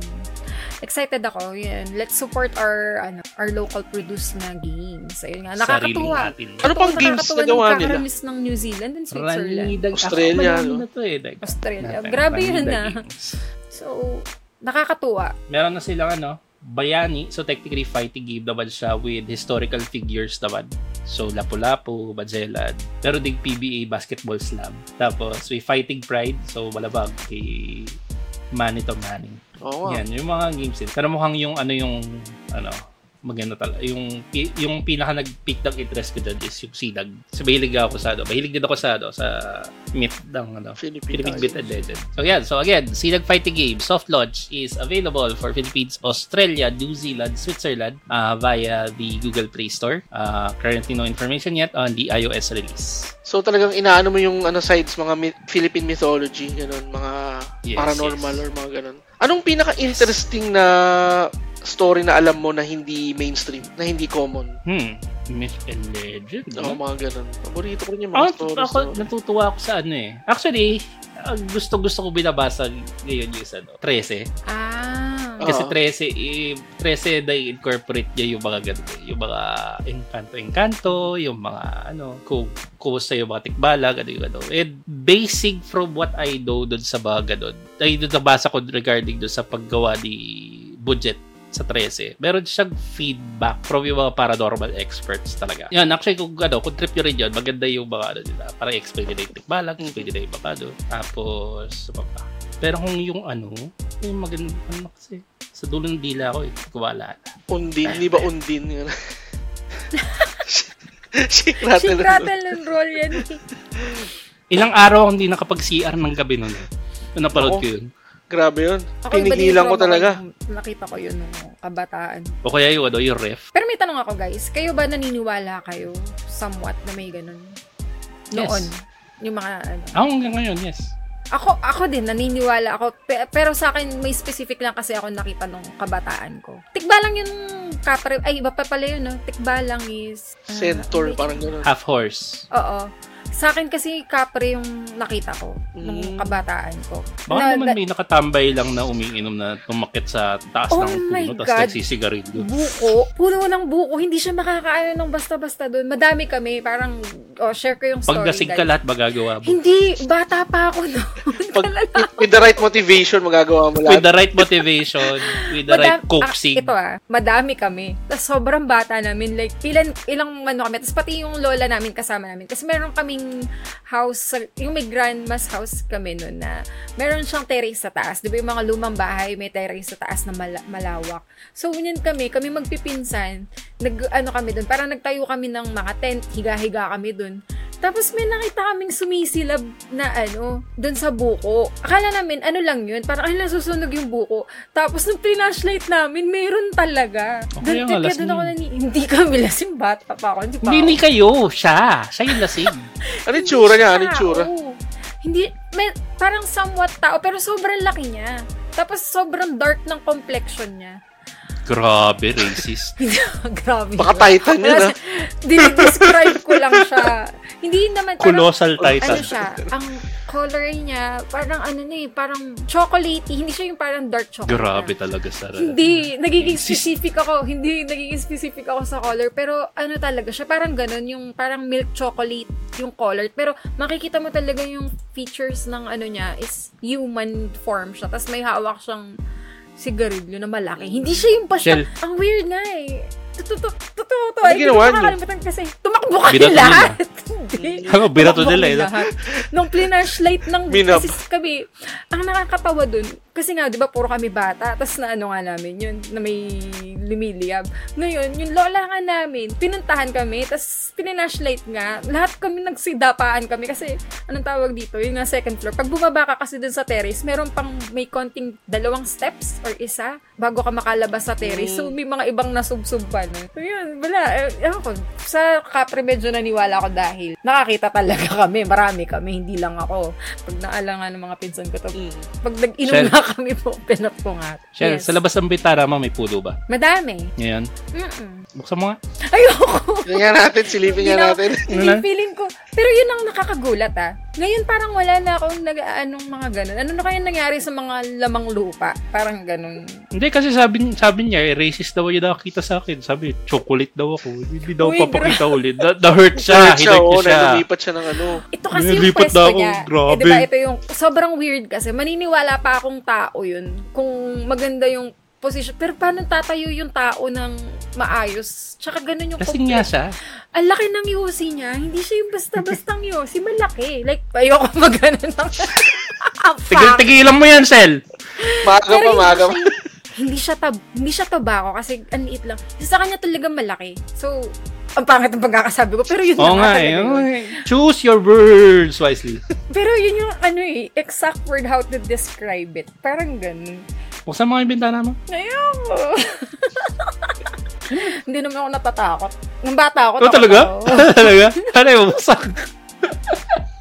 Excited ako. Yan. Let's support our ano our local produced na games. Ayun nga. Nakakatuwa. Ano pang games na gawa ng nila? kakaramis ng New Zealand and Switzerland. Ranidag. Australia, Ako, no? na to eh. Like, Australia. natin. Grabe yun na. Games. So, nakakatuwa. Meron na silang ano, Bayani. So, technically, fighting game naman siya with historical figures naman. So, Lapu-Lapu, Magellan. Meron ding PBA Basketball Slam. Tapos, may Fighting Pride. So, malabag kay Manny to Manny. Oo nga. Yan, yung mga games din. Pero mukhang yung ano yung ano maganda talaga. Yung yung pinaka nag-pick ng interest ko dyan is yung Sinag. So, mahilig ako sa ano. Mahilig din ako sa ano sa myth ng ano Philippine, Philippine Myth and Legend. So yeah, so again, Sinag Fighting Game soft launch is available for Philippines, Australia, New Zealand, Switzerland uh, via the Google Play Store. Uh, currently no information yet on the iOS release. So talagang inaano mo yung ano sides mga myth- Philippine mythology, ganun, mga Yes, paranormal yes. or mga ganun. Anong pinaka-interesting na story na alam mo na hindi mainstream, na hindi common? Hmm, Myth and Legend. Oo, no? mga ganun. Paborito ko rin yung Ako, mga stories. ako no? natutuwa ako sa ano eh. Actually, ang gusto-gusto ko binabasa ngayon yung ano, 13. Ah. Kasi Oo. 13, eh, 13 na incorporate niya yung mga ganun. Yung mga encanto-encanto, yung mga ano, kung kumusta yung mga tikbalag, ano yung ano. And basic from what I know dun sa mga ganun, ay dun nabasa ko regarding dun sa paggawa ni budget sa 13. Meron siyang feedback from yung mga paranormal experts talaga. Yan, actually, kung ano, kung trip nyo rin yun, maganda yung mga ano nila. Parang explain nila yung tikbalag, explain nila yung mga ano. Tapos, ano pa. Pero kung yung ano, yung maganda, ano kasi, sa dulo ng dila ko, eh, kuwala na. Undin, di ba undin? Yun. Shake rattle. Shake, rattle, and roll yan. Ilang araw akong hindi nakapag-CR ng gabi nun. Eh. Nung napanood ko yun. Grabe yun. Ako, Pinigilan ko talaga. yung Nakita ko yun nung kabataan. O kaya yung, ano, yung ref. Pero may tanong ako guys, kayo ba naniniwala kayo somewhat na may ganun? Noon. Yung mga ano. Ako hanggang ngayon, yes. Ako, ako din, naniniwala ako. Pe- pero sa akin, may specific lang kasi ako nakita nung kabataan ko. Tikba lang yung kapre... Ay, iba pa pala yun, no? Tikba lang is... ah, Centaur, parang gano'n. Half horse. Oo. Sa akin kasi kapre yung nakita ko nung Mm. kabataan ko. Baka Na- naman na- may nakatambay lang na umiinom na tumakit sa taas Oh ng puno tapos nagsisigarilyo. buko, puno ng buko, hindi siya makakaano ng basta-basta doon. Madami kami, parang, oh, share ko yung story, Pagdasig ka guys. lahat, magagawa mo. Hindi, bata pa ako noon. Pag, with the right motivation, magagawa mo With lahat. the right motivation, with the right coaxing. Ah, ito ah, madami kami. Tapos sobrang bata namin. Like, ilan, ilang ano kami. Tapos pati yung lola namin kasama namin. Kasi meron kaming house, yung may grandma's house kami noon na meron siyang terrace sa taas. Di ba yung mga lumang bahay, may terrace sa taas na mala- malawak. So, yun kami, kami magpipinsan. Nag, ano kami doon, parang nagtayo kami ng mga tent, higa-higa kami doon. Tapos may nakita kaming sumisilab na ano, doon sa buko. Akala namin, ano lang yun, parang ay nasusunog yung buko. Tapos nung flashlight namin, meron talaga. Okay, Doon- nga, kaya doon ako nani- hindi kami lasing bata pa ako. Hindi pa Hindi ako. ni kayo, siya. Siya yung lasing. Ano yung tsura niya? Ano yung Siya, tsura? oo. Hindi, may, parang somewhat tao, pero sobrang laki niya. Tapos sobrang dark ng complexion niya. Grabe, racist. Grabe. Baka Titan yun, ah. Dinidescribe ko lang siya. Hindi naman, parang, Colossal Titan. ano siya, ang color niya, parang ano na eh, parang chocolatey. Hindi siya yung parang dark chocolate. Grabe na. talaga, Sarah. Hindi, nagiging specific ako. Hindi, nagiging specific ako sa color. Pero ano talaga siya, parang ganun, yung parang milk chocolate yung color. Pero makikita mo talaga yung features ng ano niya is human form siya. Tapos may hawak siyang sigarilyo na malaki. Hindi siya yung basta, Shell. ang weird nga eh. Totoo, to. Ano ginawa niyo? makakalimutan kasi tumakbo kami Binato lahat. Hindi. Ano, binato nila eh. Nung flashlight ng kasi kami, ang nakakatawa dun, kasi nga, di ba, puro kami bata, tapos na ano nga namin yun, na may lumiliyab. Ngayon, yung lola nga namin, pinuntahan kami, tapos pinanashlight nga, lahat kami nagsidapaan kami, kasi, anong tawag dito, yung nga second floor. Pag bumaba ka kasi dun sa terrace, meron pang may konting dalawang steps or isa, bago ka makalabas sa terrace. So, may mga ibang nasubsub pa na. So, yun, wala. Eh, ewan ko, sa kapre medyo naniwala ako dahil nakakita talaga kami, marami kami, hindi lang ako. Pag naalangan ng mga pinsan ko to, Mm. pag nag-inom Shell. Kami po, nga. Shell, Yes. sa labas ng bitara mo, may pudo ba? Madami. Ngayon, Mm-mm. Buksan mo nga. Ayoko. Tingnan natin, silipin nga na- natin. Hindi, na? feeling ko. Pero yun ang nakakagulat ah. Ngayon parang wala na akong nag-aanong mga ganun. Ano na kaya nangyari sa mga lamang lupa? Parang ganun. Hindi kasi sabi, sabi niya, eh, racist daw yung nakakita sa akin. Sabi, chocolate daw ako. Hindi daw Uy, papakita ulit. Na, na-hurt siya. Hurt siya, oo, siya. lumipat siya ng ano. Ito kasi yung Nilipat pwesto na ako, niya. grabe. Eh, diba, ito yung, sobrang weird kasi. Maniniwala pa akong tao yun. Kung maganda yung position. Pero paano tatayo yung tao ng maayos? Tsaka ganun yung Lasing nga complex- siya. Ang laki ng yosi niya. Hindi siya yung basta-bastang yosi. Malaki. Like, ayoko mag-ano ng... Ah, Tigil, fuck. tigilan mo yan, Sel. Pero pa, hindi maaga pa. siya- hindi siya tab hindi siya tabako kasi ang liit lang. Sa kanya talaga malaki. So, ang pangit ng pagkakasabi ko. Pero yun na nga nga eh. yun. nga eh. Choose your words wisely. Pero yun yung ano eh, exact word how to describe it. Parang ganun. Buksan mo nga yung bintana mo. Ayoko. Hindi naman ako natatakot. Nung bata ako, Oh, takot talaga? ako. talaga? Ano yung buksan?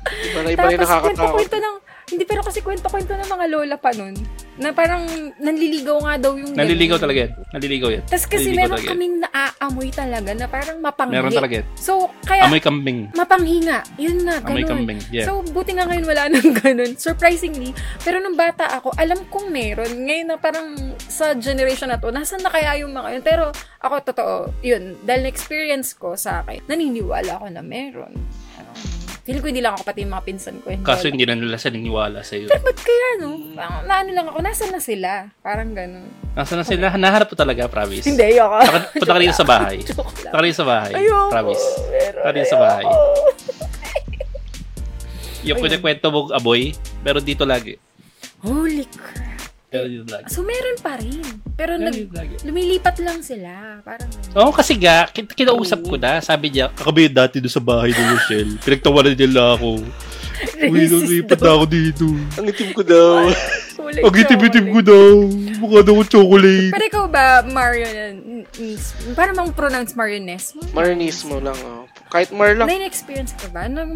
Iba na iba rin Tapos nakakatakot. kwento-kwento ng, hindi pero kasi kwento-kwento ng mga lola pa nun, na parang nanliligaw nga daw yung Naliligaw ganun. talaga yan. Naliligaw yan. Tapos kasi Naliligaw meron talaga kaming naaamoy talaga na parang mapanghi. Meron talaga yan. So, kaya Amoy kambing. mapanghi nga. Yun na, ganun. Amoy kambing. Yeah. So, buti nga ngayon wala nang ganun. Surprisingly. Pero nung bata ako, alam kong meron. Ngayon na parang sa generation na to, nasan na kaya yung mga yun? Pero ako, totoo, yun. Dahil na-experience ko sa akin, naniniwala ako na meron. Feeling ko hindi lang ako pati yung mga pinsan ko. and Kaso hindi na nila saniniwala sa iyo. Pero ba't kaya, no? Parang naano lang ako, nasan na sila? Parang ganun. Nasaan na sila? Nahanap po talaga, promise. Hindi, ayoko. Punta- Punta ka rin sa bahay. Joke lang. Punta ka rin sa bahay. Ayoko. Promise. Pero Punta ka rin sa bahay. ayoko. Yung Ayun. kunikwento mo, aboy, pero dito lagi. Holy crap. Pero dito lagi. So, meron pa rin. Pero nag, lagi. lumilipat lang sila. Parang, Oo, kasi ga, kin- kinausap ko na, sabi niya, kakabi dati doon sa bahay ni Rochelle. Pinagtawanan nila ako. Uy, daw. na ako dito. Ang itim ko daw. Ang itim-itim ko chocolate. daw. Mukha daw chocolate. Pero ikaw ba, Mario, para mong pronounce Mariones? Marinismo lang, oh. Kahit Mar lang. Na-experience ka ba? Na,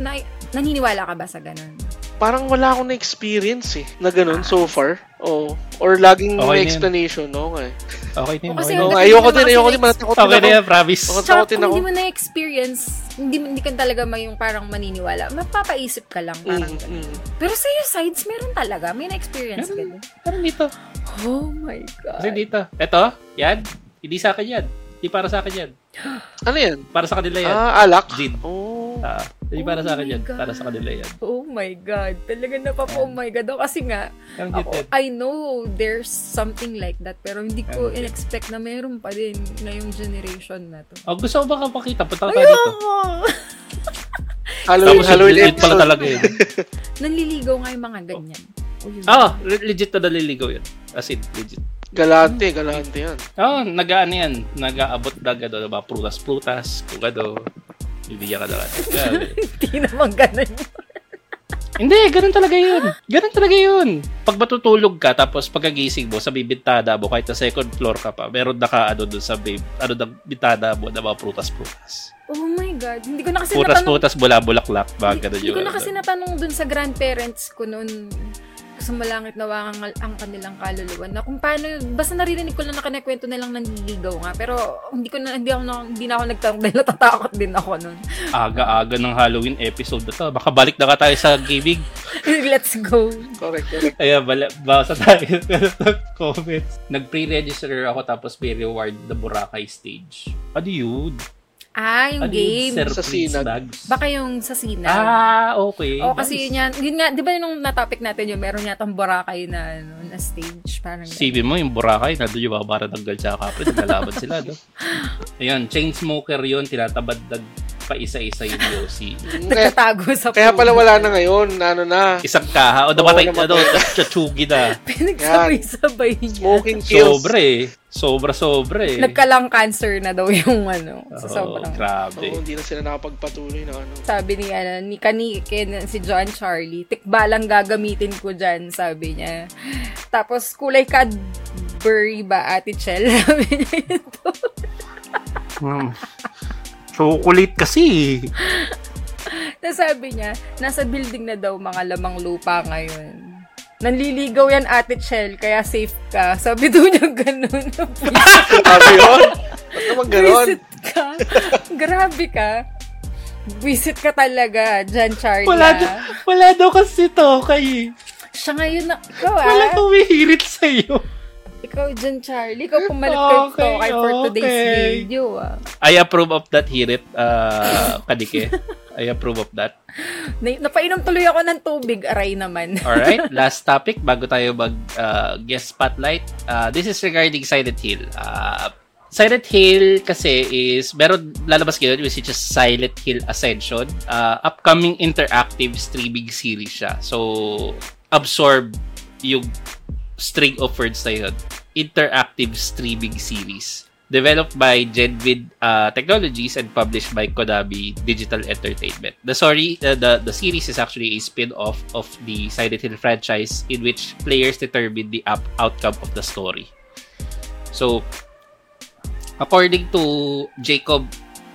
na, naniniwala ka ba sa ganun? Parang wala akong na-experience eh. Na ganun, so far. Oh. Or laging Okay na may yun. explanation, no? Okay. Okay din. Okay No, na. ayoko din, ayoko din. na- Matatakot din Okay na ako. yan, promise. Ako- Tsaka Takotin kung ako. hindi mo na-experience, hindi, hindi ka talaga may yung parang maniniwala, mapapaisip ka lang. Parang Mm, ganun. mm. Pero sa'yo, sides, meron talaga. May na-experience ka Meron. din. Parang dito. Oh my God. Kasi dito. Ito, yan. Hindi sa akin yan. Hindi para sa akin yan. Ano yan? Para sa kanila yan. Ah, alak? Gin. Oh. Ah, hindi Oh para sa akin my yan. God. Para sa kanila yan. Oh my God. Talaga na pa po, oh my God. Ako kasi nga, Yung ako. I know there's something like that, pero hindi ko Okay. in-expect na meron pa din ngayong generation na to. Oh, gusto mo ba kapakita? Punta ka tayo dito. Halloween, Tapos Halloween legit pala episode. talaga yun. Nanliligaw nga yung mga ganyan. Oh, yun. Ah, le- legit na naliligaw yun. As in, legit. Galante, galante yan. Oo, oh, nag-ano yan. Nag-aabot na gado, diba? Prutas-prutas, kung gado. Bibigyan ka na. Hindi naman ganun. Hindi, ganun talaga yun. Ganun talaga yun. Pag matutulog ka, tapos pagkagising mo, sa bibintada mo, kahit sa second floor ka pa, meron na ka, ano, dun sa bib, ano, ng bintada mo, na mga prutas-prutas. Oh my God. Hindi ko na kasi natanong. Prutas-prutas, bula-bulaklak, mga ganun Hindi yun. ko na kasi natanong dun sa grandparents ko noon sa malangit na ang, ang kanilang kaluluwa na kung paano, basta naririnig ko lang na kinakwento nilang nanliligaw nga. Pero hindi ko na, hindi ako, na, hindi na ako nagtanong dahil natatakot din ako nun. Aga-aga ng Halloween episode na to. Baka balik na ka tayo sa gaming. Let's go. Correct, correct. Kaya bala, basa tayo ng comments. Nag-pre-register ako tapos may reward na Boracay stage. Yun? Ah, yung Ano game. Sir Sa sinag. Bags? Baka yung sa Sina. Ah, okay. O kasi Nice. yun yan, yun nga, di ba nung natopic natin yun, meron yatang Boracay na, ano, na stage, parang CV mo, yung Boracay, nandun yung mga para tanggal sa kapit, nagkalaban sila, no? Ayun, chain smoker yun, tinatabad-dag pa isa-isa yung. Kaya, nagtatago sa kaya pala wala na ngayon, na ano na, Isang kaha, o namatay, namatay. ano, tsatsugi na. Pinagsabay-sabay niya. smoking kills. Sobra eh. Sobra-sobra eh. Nagkalang cancer na daw yung ano. Sa sobrang. grabe. Oo, hindi na sila nakapagpatuloy na ano. Sabi ni, ano, ni Kanike, si John Charlie, tikba lang gagamitin ko dyan, sabi niya. Tapos, kulay Cadbury ba, Ate Chel? Sabi niya ito. Chocolate kasi. na sabi niya, nasa building na daw mga lamang lupa ngayon. Nanliligaw yan, Ate Chel, kaya safe ka. Sabi daw niya ganun. Sabi yun? Ba't naman ganon? Visit ka. Grabe ka. Visit ka talaga, John Charlie. Wala, daw, wala daw kasi to kay. Siya ngayon na, ikaw ah. Wala kumihirit sa'yo. Ikaw, John Charlie. Ikaw pumalit kay Okay, Tokay for today's okay. video ah. I approve of that hirit, uh, kadike. I approve of that. Na, napainom tuloy ako ng tubig, aray naman. Alright, last topic bago tayo mag uh, guest spotlight. Uh, this is regarding Silent Hill. Uh, Silent Hill kasi is meron lalabas ngayon which is just Silent Hill Ascension. Uh, upcoming interactive streaming series siya. So, absorb yung string of words na yun. Interactive streaming series. Developed by Genvid uh, Technologies and published by Konami Digital Entertainment. The story, uh, the the series is actually a spin-off of the Silent Hill franchise in which players determine the up- outcome of the story. So, according to Jacob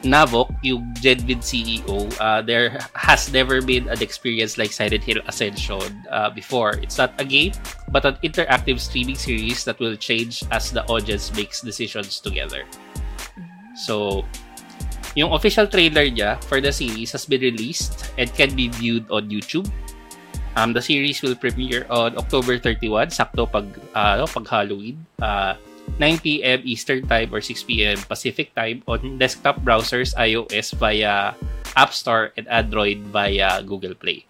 Navok, yung Genvid CEO, uh, there has never been an experience like Silent Hill Ascension uh, before. It's not a game, but an interactive streaming series that will change as the audience makes decisions together. So, yung official trailer niya for the series has been released and can be viewed on YouTube. Um, the series will premiere on October 31, sakto pag, uh, pag Halloween. Uh, 9 p.m. Eastern Time or 6 p.m. Pacific Time on desktop browsers iOS via App Store and Android via Google Play.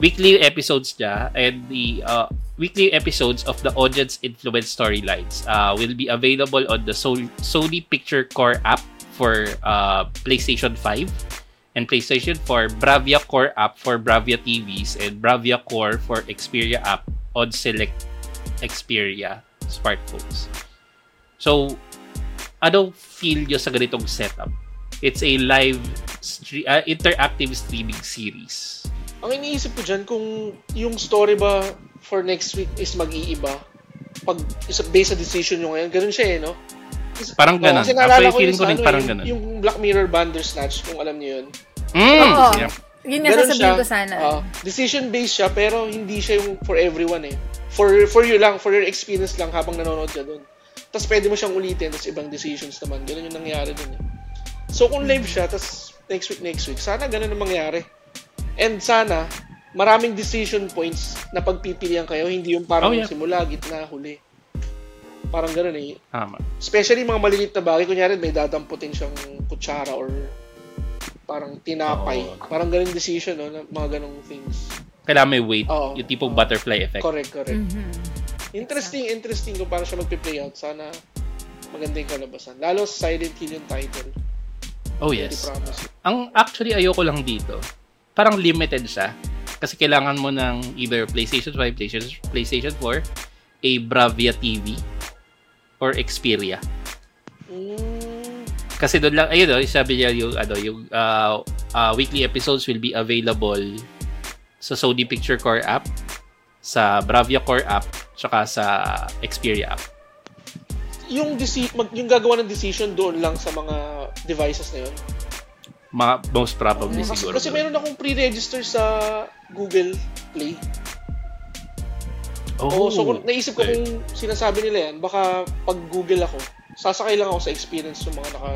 Weekly episodes niya and the uh, weekly episodes of the audience influence storylines uh, will be available on the Sony Picture Core app for uh, PlayStation 5 and PlayStation 4 Bravia Core app for Bravia TVs and Bravia Core for Xperia app on select Xperia smartphones. So, ano feel nyo sa ganitong setup? It's a live, stre- uh, interactive streaming series. Ang iniisip ko dyan, kung yung story ba for next week is mag-iiba. Pag is based sa decision nyo ngayon, ganun siya eh, no? Kasi- Parang Oo, ganun. Kasi naalala ko feeling yung, ko rin ano, parang yung, ganun. yung Black Mirror Bandersnatch, kung alam niyo yun. Mm, Oo. yeah. Yun nga Ganun sasabihin siya. ko sana. Ah, decision-based siya, pero hindi siya yung for everyone eh. For for you lang, for your experience lang habang nanonood ka doon. Tapos pwede mo siyang ulitin, tapos ibang decisions naman. Ganun yung nangyari doon eh. So kung live siya, tapos next week, next week, sana ganun ang mangyari. And sana, maraming decision points na pagpipilian kayo, hindi yung parang Oh, yeah. simula, gitna, huli. Parang ganun eh. Tama. Especially mga maliliit na bagay, kunyari may dadamputin siyang kutsara or parang tinapay. Oo. Parang ganun decision, no? na Mga ganung things. Kailangan may weight. Oo. Yung tipong butterfly effect. Correct, correct. Mhm. Interesting, interesting kung paano siya magpe-play out. Sana maganda yung kalabasan. Lalo sa Silent Hill yung title. Oh, yes. Ang actually ayoko lang dito, parang limited siya. Kasi kailangan mo ng either PlayStation 5, PlayStation, PlayStation 4, a Bravia TV, or Xperia. Mm, Kasi doon lang, ayun o, sabi niya yung, ano, yung uh, uh, weekly episodes will be available sa Sony Picture Core app, sa Bravia Core app, tsaka sa Xperia app. yung, deci- mag- yung gagawa ng decision doon lang sa mga devices na yun. Mga, most probably Kasi, siguro. kasi meron akong pre-register sa Google Play. Oo, Oh, so kung naisip ko okay. kung sinasabi nila yan, baka pag Google ako, sasakay lang ako sa experience ng mga naka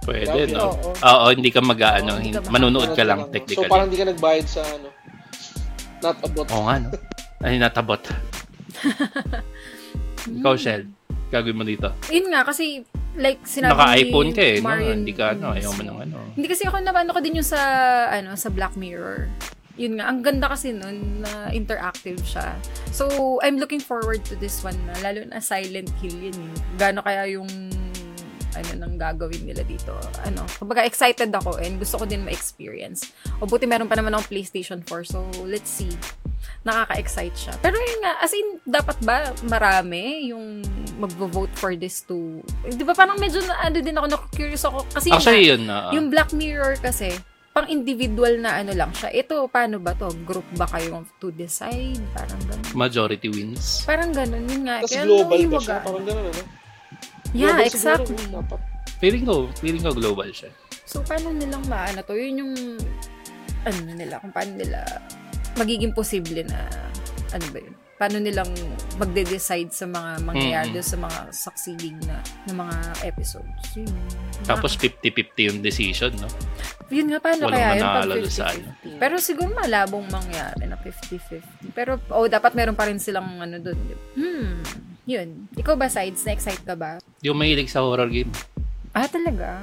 Pwede, no? Oo. Oo, hindi ka mag-ano, Oo, hindi ka manunood ka lang, no? technically. So parang hindi ka nagbayad sa ano, not about. Oo nga, no? Ay, natabot. Ikaw, Shell. Gagawin mo dito. Yun nga, kasi like sinabi Naka-iPhone ka eh, no? Hindi ka, ano, ayaw mo ng ano. Hindi kasi ako naman ko din yung sa ano sa Black Mirror. Yun nga, ang ganda kasi nun na interactive siya. So, I'm looking forward to this one na, lalo na Silent Hill yun. eh. Gano kaya yung ano nang gagawin nila dito. Ano, kumbaga excited ako and gusto ko din ma-experience. O buti meron pa naman akong PlayStation 4. So, let's see. Nakaka-excite siya. Pero yun nga, as in, dapat ba marami yung magvo-vote for this to... Eh, Di ba parang medyo na, ano din ako, na-curious ako. Kasi yun Actually, yun na. yung Black Mirror kasi, pang individual na ano lang siya. Ito, paano ba to? Group ba kayo to decide? Parang ganun. majority wins. Parang ganun. Yun nga. Tapos global ba siya? Parang gano'n, ano? Yeah, Global exactly. Siguro, dapat. Feeling ko, feeling ko global siya. So, paano nilang maano to? Yun yung, ano nila, kung paano nila magiging posible na, ano ba yun? Paano nilang magde-decide sa mga mangyayari Mm. doon sa mga succeeding na, na mga episodes. Yun. Tapos 50-50 yung decision, no? Yun nga, paano Walang kaya yun pag manalo sa 50-50? Pero siguro malabong mangyari na 50-50. Pero, oh, dapat meron pa rin silang ano doon. Hmm, yun. Ikaw ba, Sides? Na-excite ka ba? Yung mahilig sa horror game. Ah, talaga?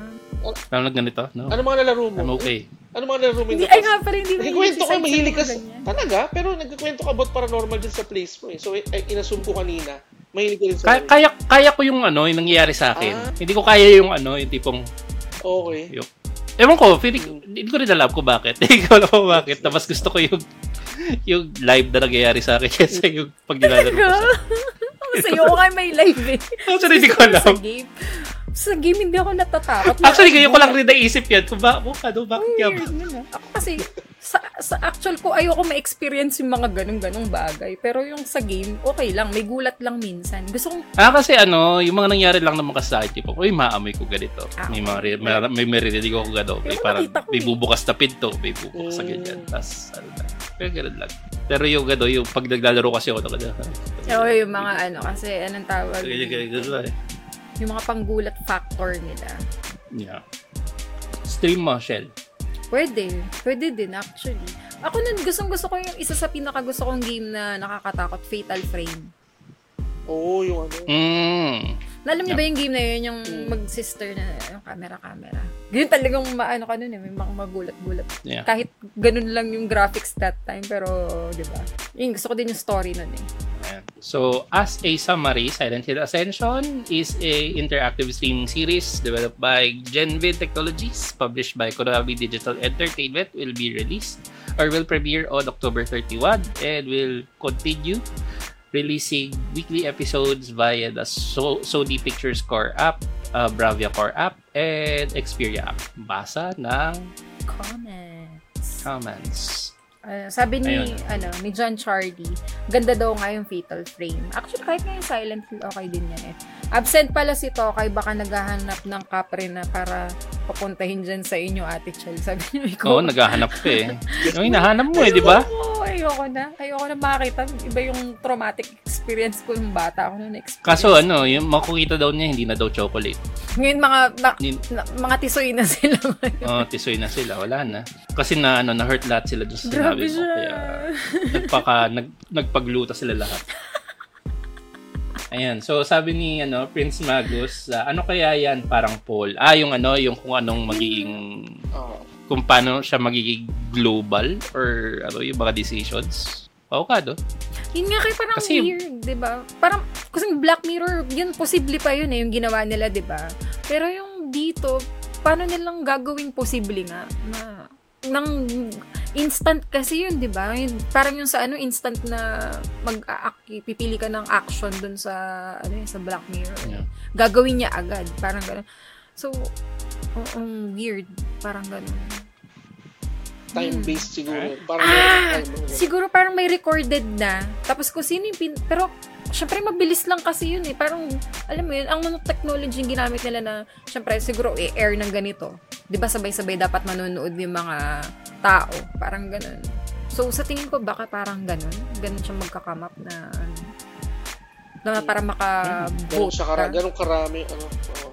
Parang ganito, no? Ano mga nalaro mo? I'm okay. Ano mga nalaro mo in Hindi, ay nga pala, hindi mo Nagkikwento ka, mahilig ka sa sa... Talaga? Pero nagkikwento ka about paranormal din sa place mo eh. So, eh, inassume ko kanina, mahilig ka rin sa... Kaya, kaya, kaya ko yung ano, yung nangyayari sa akin. Ah. Hindi ko kaya yung ano, yung tipong, Okay. yung, ewan ko, feeling, hindi ko rin alam ko bakit. Hindi ko alam ko bakit. Tapos gusto ko yung, yung live na nangyayari sa akin kaysa yung pag nilalaro ko siya. Yung nga may live eh. Actually, hindi ko Sa alam. game. Sa game, hindi ako natatakot. Actually, kayo ko lang rin naisip yan. Kung ba, oh, ano, bakit ah. Ako kasi, sa, sa actual ko, ayoko ma-experience yung mga ganong-ganong bagay. Pero yung sa game, okay lang. May gulat lang minsan. Gusto kong, Ah, kasi ano, yung mga nangyari lang naman kasi sa akin, tipo, uy, maamoy ko ganito. Ah, May mga, may, may maririnig ako gano'n. May Pero parang, may eh. bubukas na pinto, may bubukas na Mm. ganyan. Tapos, ano lang. Pero ganun lang. Pero yung gano'n, yung pag naglalaro kasi ako, talaga. oh, yung mga ano, kasi anong tawag, Ganyan, ganyan, ganyan. Yung mga panggulat factor nila. Yeah. Stream mo, Shell. Pwede. Pwede din, actually. Ako nun, gustong gusto ko yung isa sa pinaka gusto kong game na nakakatakot, Fatal Frame. Oo, yung ano. Mm. Alam niyo ba yung game na yun, yung Mm. mag-sister na yung camera-camera? Ganyan talagang maano ka nun eh, may mga magulat-gulat. Yeah. Kahit ganun lang yung graphics that time, pero, di ba? Yung gusto ko din yung story nun eh. Ayan. So, as a summary, Silent Hill Ascension is a interactive streaming series developed by Genvid Technologies, published by Konami Digital Entertainment, will be released or will premiere on October 31 and will continue releasing weekly episodes via the so- Sony Pictures Core app, uh, Bravia Core app, and Xperia app. Basa ng Comments. comments. Ah, sabi ni Ayun. ano ni John Charlie, ganda daw nga yung Fatal Frame. Actually, kahit nga yung Silent Hill, okay din yan eh. Absent pala si Tokay, baka naghahanap ng kapre na para papuntahin dyan sa inyo, Ate Chel. Sabi niyo, ikaw. Oo, naghahanap ka eh. Yung hinahanap mo eh, di ba? Oo, ayoko na. Ayoko na makita. Iba yung traumatic experience ko yung bata ako noon experience. Kaso ano, yung makukita daw niya, hindi na daw chocolate. Ngayon, mga, na, na- mga tisoy na sila ngayon. Oh, tisoy na sila, wala na. Kasi na ano, na-hurt lahat sila doon sa Grabe sinabi mo. siya. Kaya nagpaka, nag, nagpagluta sila lahat. Ayan, so sabi ni ano, Prince Magus, ah, ano kaya yan parang poll? Ah, yung ano, yung kung anong magiging, Oo. kung paano siya magiging global or ano, yung mga decisions. Paukado. Yun nga kay parang Kasi- weird, 'di ba? Parang kasi Black Mirror, yun posible pa yun eh yung ginawa nila, 'di ba? Pero yung dito, paano nilang gagawing posible nga na nang instant kasi yun, 'di ba? Parang yung sa ano instant na mag pipili ka ng action dun sa ano yun, sa Black Mirror. Yeah. Gagawin niya agad, parang ganun. So, oo, weird, parang ganun. Time-based siguro. Parang Ah, time, siguro parang may recorded na. Tapos kung sino yung pin... Pero, syempre mabilis lang kasi yun eh. Parang, alam mo yun, ang mga technology yung ginamit nila na, syempre, siguro i-air ng ganito. Di ba sabay-sabay dapat manonood yung mga tao. Parang ganun. So, sa tingin ko, baka parang ganun. Ganun siya magkakamap na, ano, na para Ganun maka-vote siya ka. kara, ganun karami, ano. oo.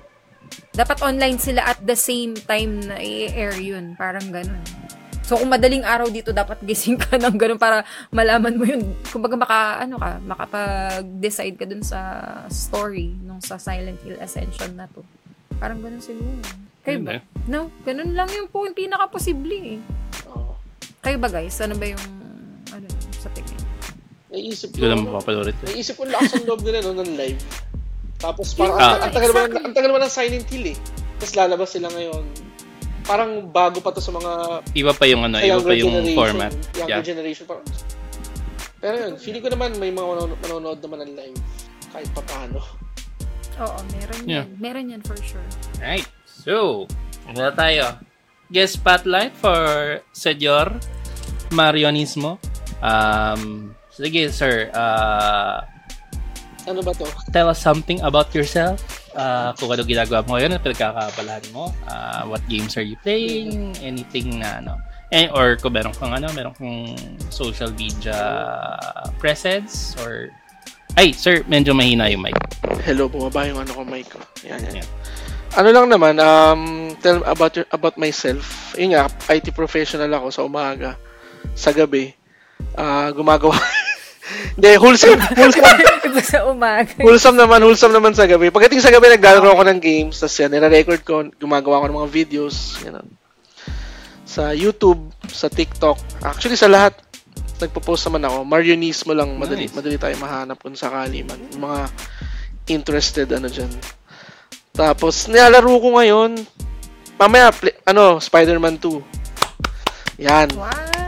Dapat online sila at the same time na i-air yun. Parang ganun. So, kung madaling araw dito, dapat gising ka ng ganun para malaman mo yun. Kumbaga, maka, ano ka, makapag-decide ka dun sa story nung sa Silent Hill Ascension na to. Parang ganun siguro. Kayo ba? Eh. No? Ganun lang yung po, yung pinaka-posible eh. Oo. Kayo ba guys? Ano ba yung, ano, sa tingin? Naisip Hindi ko ko, lang mapapanood ito. naisip ko lakas ang loob nila no, ng live. Tapos parang, Yun ang, ang, tagal naman, exactly. ang tagal naman ng Silent Hill eh. Tapos lalabas sila ngayon. Parang bago pa to sa mga Iba pa yung ano, iba pa yung format. Younger Yeah. generation. Parang, pero yun, feeling ko naman may mga manonood, naman ng live. Kahit pa paano. Oo, meron Yeah. yan. Meron yan for sure. Right. So, ano na tayo? Guest spotlight for Senyor Marionismo. Um, sige, sir. Uh, Ano ba to? tell us something about yourself. Uh, kung ano ginagawa mo ngayon, ano pinagkakabalahan mo. Uh, what games are you playing? Anything na ano. Eh, or kung meron kang ano, meron kang social media presence or ay, sir, medyo mahina yung mic. Hello, bumaba yung ano ko mic ko. Yan, yan. Yan. Ano lang naman, um, tell about your, about myself. Yun nga, IT professional ako sa umaga. Sa gabi, ah gumagawa. Hindi, wholesome, wholesome, sa umaga. wholesome naman, wholesome naman sa gabi. Pagdating sa gabi, naglalaro ako ng games, tapos yan, nire-record ko, gumagawa ako ng mga videos, yan. Sa YouTube, sa TikTok, actually sa lahat, nagpo-post naman ako. Marionismo lang, madali, Nice. madali tayo mahanap kung sakali man. Yung mga interested, ano dyan. Tapos, nilalaro ko ngayon, mamaya, play, ano, Spider-Man 2. Yan. Wow!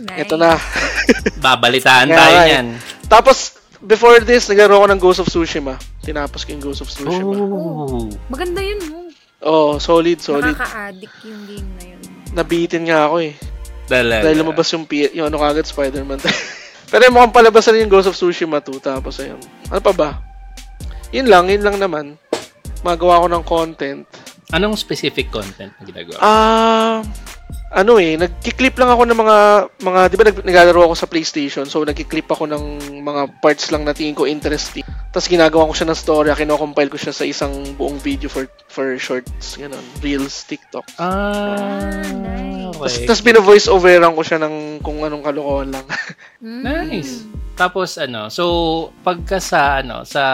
Nice. Ito na. Babalitaan Yeah, tayo right. niyan. Tapos, before this, naglaro ko ng Ghost of Tsushima. Tinapos ko yung Ghost of Tsushima. Oh. Maganda yun, mo. Oh, solid, solid. Nakaka-addict yung game na yun. Nabitin nga ako eh. Talaga. Dahil lumabas yung, P- yung ano kagad, Spider-Man. Pero yung mukhang palabas na yung Ghost of Tsushima 2. Tapos ayun. Ano pa ba? Yun lang, yun lang naman. Magawa ko ng content. Anong specific content na ginagawa? Ah, ano eh, nagki-clip lang ako ng mga mga 'di ba nag, naglalaro ako sa PlayStation. So nagki-clip ako ng mga parts lang na tingin ko interesting. Tapos ginagawa ko siya ng story, kino-compile ko siya sa isang buong video for for shorts, ganun, reels, TikTok. Ah, nice. Tapos okay. tapos bino-voice overan ko siya ng kung anong kalokohan lang. Mm. Nice. Tapos ano, so pagka sa ano, sa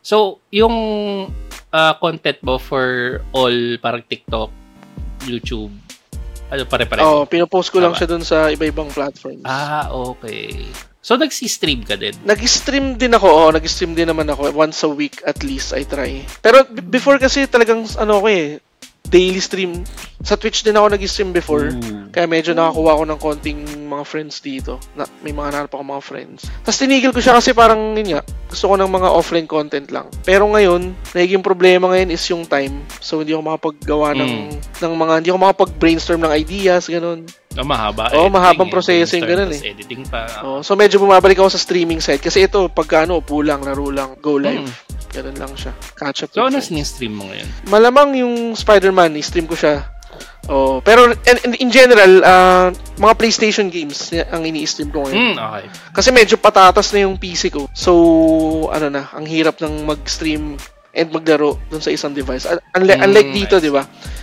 So, yung ah, content mo for all parang TikTok, YouTube, ano pare-pare? Oo, pinopost ko lang Tama. siya dun sa iba-ibang platforms. Ah, okay. So, nagsi-stream ka din? Nag-stream din ako, oo, nag-stream din naman ako. Once a week at least I try. Pero b- before kasi talagang ano ko eh, daily stream. Sa Twitch din ako nag-stream before. Ooh. Kaya medyo nakakuha ako ng konting mga friends dito. Na, may mga nahanap ako mga friends. Tapos tinigil ko siya kasi parang yun nga, gusto ko ng mga offline content lang. Pero ngayon, nagiging problema ngayon is yung time. So hindi ako makapaggawa ng, ng mga, hindi ako makapag-brainstorm ng ideas, ganun. Oh, mahaba. Oo, editing mahabang eh. processing, ganun tas editing pa. Oh, so medyo bumabalik ako sa streaming side kasi ito pagka ano, upo lang, laro lang, go live. Ganun lang siya. Catch up. So, ano friends. stream mo ngayon? Malamang yung Spider-Man, i-stream ko siya. Oh, pero in, in, in general, ah, mga PlayStation games ang ini-stream ko ngayon. Hmm, okay. Kasi medyo patatas na yung PC ko. So, ano na, ang hirap ng mag-stream and maglaro dun sa isang device. Un- Unlike, Mm, unlike dito, see. di ba?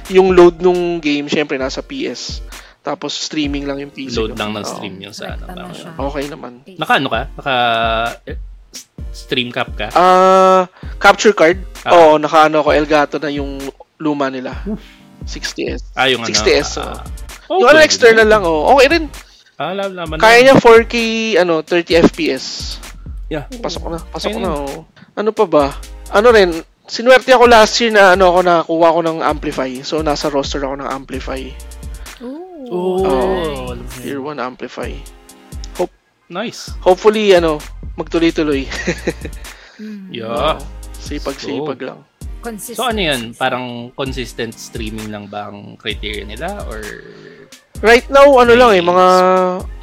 Yung load nung game, syempre nasa PS. Tapos streaming lang yung PC Load ko. lang ng stream yung sa Correct ano. siya. Okay naman. Naka ano ka? Naka eh, stream cap ka? Ah, capture card. Ah. Oo, nakaano ko Elgato na yung luma nila. 60s. Ah, yung ano? 60s. ah, oo. oh, yung ano external lang, oh. Okay rin. Ah, alam naman. Kaya niya 4K, ano, 30 FPS. Yeah. Pasok na, pasok Kaya na, oh. Ano pa ba? Ano rin, sinuwerte ako last year na ano ako nakuha ko ng Amplify. So, nasa roster ako ng Amplify. Ooh. Oh, mo Year yun. 1 Amplify. Nice. Hopefully, ano, magtuloy-tuloy. Mm. Yeah. Sipag-sipag lang. Consistent. So ano yan? Parang consistent streaming lang ba ang criteria nila? Or Right now, ano lang eh, mga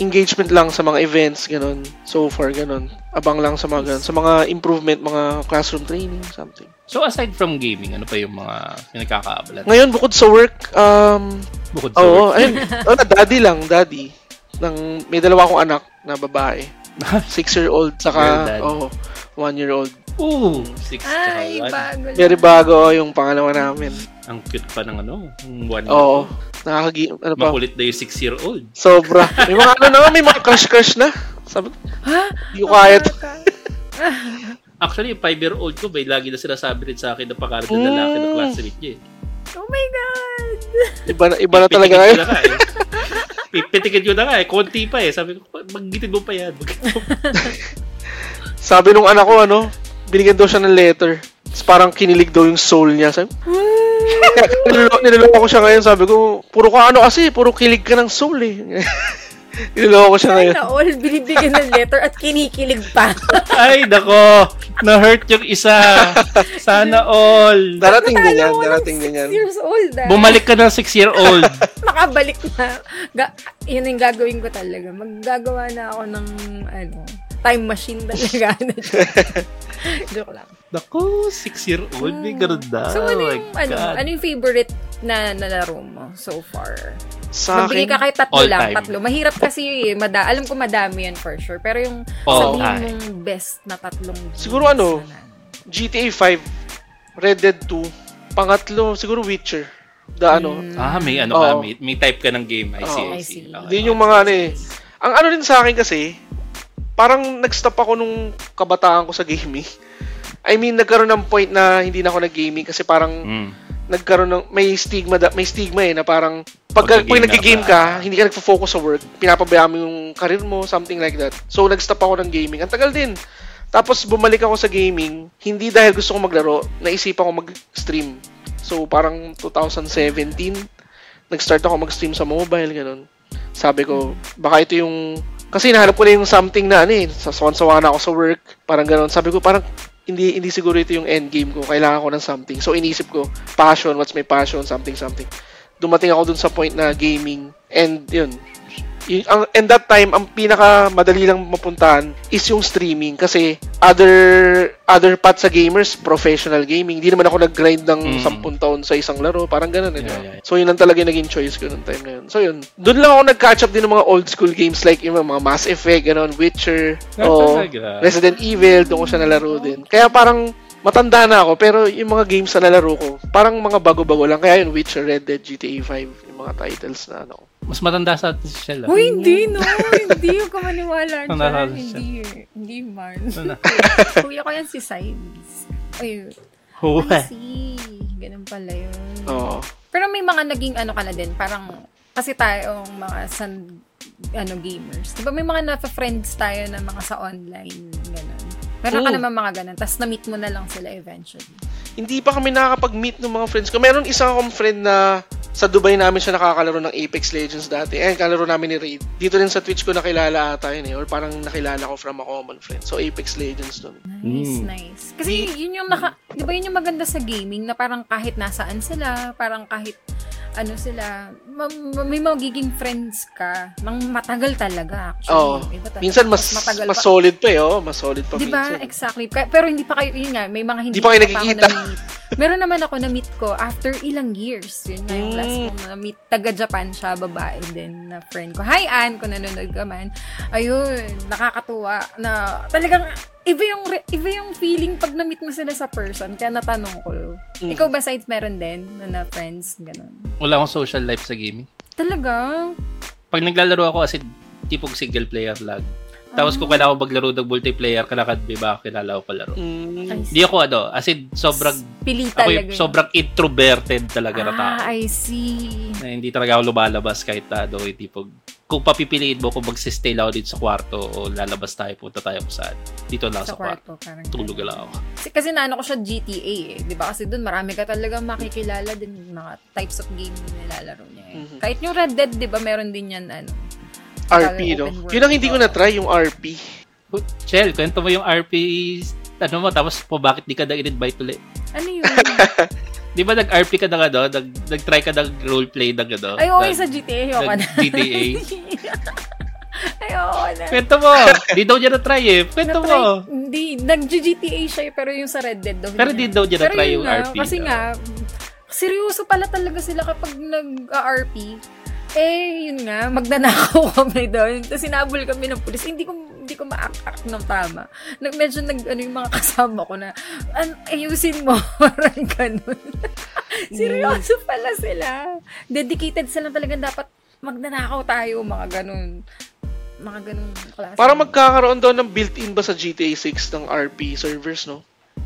engagement lang sa mga events, ganun. So far, ganun. Abang lang sa mga ganun. Sa mga improvement, mga classroom training, something. So aside from gaming, ano pa yung mga pinagkakaabalan? Ngayon, bukod sa work, um, Bukod sa oo, work. ayun, oh, daddy lang, daddy. Nang, may dalawa akong anak na babae. Six-year-old, Girl saka, dad. oh, one-year-old. Ooh, six Ay, tsaka one. bago. Very bago yung pangalawa namin. Ang cute pa ng ano, yung one Oo. Nakakagi, ano pa, Makulit na yung six-year-old. sobra. May mga ano na, may mga crush-crush na. Sabi, Ha? hindi ko kaya to. Actually, yung five-year-old ko, bay, lagi na sinasabi rin sa akin na pangarap na lalaki na Mm. classmate niya. eh. Oh my God! Iba na, iba na talaga na eh. Pitikit ko na nga eh. Konti pa eh. Sabi ko, magitid mo pa yan. Sabi nung anak ko, ano, binigyan daw siya ng letter. Tapos parang kinilig daw yung soul niya. Sabi, niloloko ko siya ngayon. Sabi ko, puro ka ano kasi, puro kilig ka ng soul eh. niloloko ko siya ngayon. Sana all binibigyan ng letter at kinikilig pa. Ay, nako. Na-hurt yung isa. Sana all. Darating din yan, darating din yan. six years old ah. Bumalik ka ng six-year-old. Makabalik na. Ga- yun yung gagawin ko talaga. Maggagawa na ako ng ano, time machine talaga. Joke lang. Nako, six-year-old. May ganun na. So, ano oh yung, ano, God. ano yung favorite na nalaro mo so far? Sa Magbigay akin, ka kahit tatlo all lang, time. tatlo. Mahirap kasi, eh, mada alam ko madami yan for sure. Pero yung All sabihin time. mong best na tatlong games Siguro ano, na GTA 5, Red Dead 2, pangatlo, siguro Witcher. Da ano, Ah, may ano Oo. ka, may, may type ka ng game. I see, Oo. I I see. see. Okay. Yung mga ano eh. Ang ano rin sa akin kasi, parang nag-stop ako nung kabataan ko sa gaming. I mean, nagkaroon ng point na hindi na ako nag-gaming kasi parang Mm. nagkaroon ng may stigma da, may stigma eh na parang pag, pag nag-game na ka, hindi ka nagfo-focus sa work, pinapabayaan mo yung career mo, something like that. So nag-stop ako ng gaming. Ang tagal din. Tapos bumalik ako sa gaming, hindi dahil gusto ko maglaro, naisipan ko mag-stream. So parang 2017, nag-start ako mag-stream sa mobile, ganun. Sabi ko, baka ito yung... Kasi nahanap ko na yung something na ano eh, sasawan-sawa na ako sa work, parang ganun. Sabi ko, parang hindi hindi siguro ito yung end game ko. Kailangan ko ng something. So inisip ko, passion, what's my passion, something something. Dumating ako dun sa point na gaming and yun. And that time ang pinaka madali lang mapuntahan is yung streaming kasi other other path sa gamers professional gaming hindi naman ako nag-grind ng Mm. 10 taon sa isang laro parang ganun eh, Yeah, no? yeah. so yun ang talaga yung naging choice ko nung time na yun so yun doon lang ako nag-catch up din ng mga old school games like yung mga Mass Effect ganun Witcher o talaga? Resident Evil, doon ko siya nalaro din. Kaya parang matanda na ako, pero yung mga games na nalaro ko, parang mga bago-bago lang. Kaya yung Witcher, Red Dead, GTA 5, yung mga titles na ano. Mas matanda sa atin si Shell. ah. Uy, hindi, no. hindi yung kumaniwala Ang dyan. Hindi, hindi man. Ano? Kuya ko yan si Sides. Ay, Huwe. I see. Ganun pala yun. Oo. Pero may mga naging ano ka na din, parang, kasi tayong mga san, ano, gamers. Di ba may mga na-friends tayo na mga sa online, gano'n. Meron ka Oo. naman mga ganun, tapos na-meet mo na lang sila eventually. Hindi pa kami nakakapag-meet ng mga friends ko. Meron isang akong friend na sa Dubai namin siya nakakalaro ng Apex Legends dati. Eh, kalaro namin ni Raid. Dito rin sa Twitch ko nakilala ata yun eh. Or parang nakilala ko from a common friend. So, Apex Legends dun. Nice, Mm. nice. Kasi yun yung naka, di ba yun yung maganda sa gaming na parang kahit nasaan sila, parang kahit ano sila, ma- ma- may magiging friends ka nang matagal talaga actually. Iba talaga. Minsan mas matagal mas pa. solid pa eh, oh. Mas solid pa Di ba? minsan. Exactly. Kaya- Pero hindi pa kayo, yun nga, may mga hindi Di pa kayo nakikita. Meron naman ako na-meet ko after ilang years. Yun nga yung last Mm. kong na-meet. Taga-Japan siya, babae din na friend ko. Hi, Ann, kung nanonood ka man. Ayun, nakakatuwa na talagang iba yung iba yung feeling pag na-meet mo sila sa person. Kaya natanong ko. Mm. Ikaw ba, sides meron din na, na friends? Ganun. Wala akong social life sa gaming. Talaga? Pag naglalaro ako kasi tipong single player lang. Tapos kung kailangan ko maglaro ng multiplayer, kalakad may ba kilala ko palaro. Mm. Hindi ako ano, as in sobrang Pili ako talaga. yung sobrang introverted talaga na tao. Ah, I see. Na hindi talaga ako lumalabas kahit ano, hindi pag kung papipiliin mo kung magsistay lang ako dito sa kwarto o lalabas tayo, punta tayo kung saan. Dito lang sa, Sa kwarto. kwarto. Tulog lang ako. Kasi, kasi naano ko siya GTA eh. Di ba? Kasi doon marami ka talaga makikilala din mga types of game na nilalaro niya eh. Mhm. Kahit yung Red Dead, di ba, meron din yan ano. RP, no? Yun ang hindi ko na-try, yung RP. Chel, kwento mo yung RP ano mo, tapos po bakit di ka na in-invite ulit? Ano yun? Di ba nag-RP ka na ano? Nag, nag-try ka ng roleplay ng ano? Ay, okay ng- sa GTA. Ayoko ng na. GTA. Ayoko na. Kwento mo! di daw niya na-try eh. Kwento Na-try- mo! Hindi, nag-GTA siya eh, pero yung sa Red Dead daw. Pero di daw niya na-try yun yung nga, RP, Kasi no? nga, seryoso pala talaga sila kapag nag-RP. Eh, yun nga, magnanakaw kami doon. Tapos sinabol kami ng pulis. Hindi ko hindi ko ma-act ng tama. Nag, medyo nag, ano yung mga kasama ko na, an, ayusin mo. Parang ganun. Seryoso pala sila. Dedicated sila talaga dapat magnanakaw tayo, mga ganun. Mga ganun klase. Parang magkakaroon doon ng built-in ba sa GTA 6 ng RP servers, no?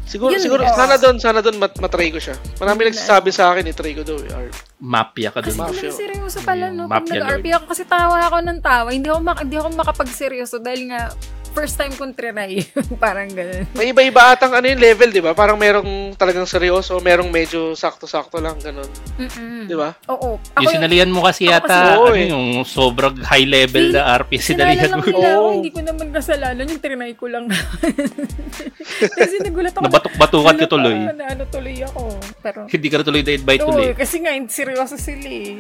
Siguro, Yun, siguro, sana doon, sana doon mat matry ko siya. Marami nagsasabi sa akin, itry ko daw, eh, RP. Mafia ka Kasi dun. Mafia. seryoso pala, no? Mafia nag-RP ako, kasi tawa ako ng tawa. Hindi ako, mak- hindi ako makapag-seryoso dahil nga, first time kong trinay. Parang ganun. May iba-iba atang ano yung level, di ba? Parang merong talagang seryoso, merong medyo sakto-sakto lang, ganun. Mm-mm. Di ba? Oo. Yung sinalihan mo kasi ako yata, kasi- ano eh. yung sobrang high level na RP sinala sinalihan lang mo. nila ako. Oo. Hindi ko naman kasalanan. Yung trinay ko lang kasi nagulat ako. Nabatok-batukan ka tuloy. Na ano tuloy ako. Pero, Hindi ka na tuloy na-invite Oo, tuloy. kasi nga, seryoso sila eh.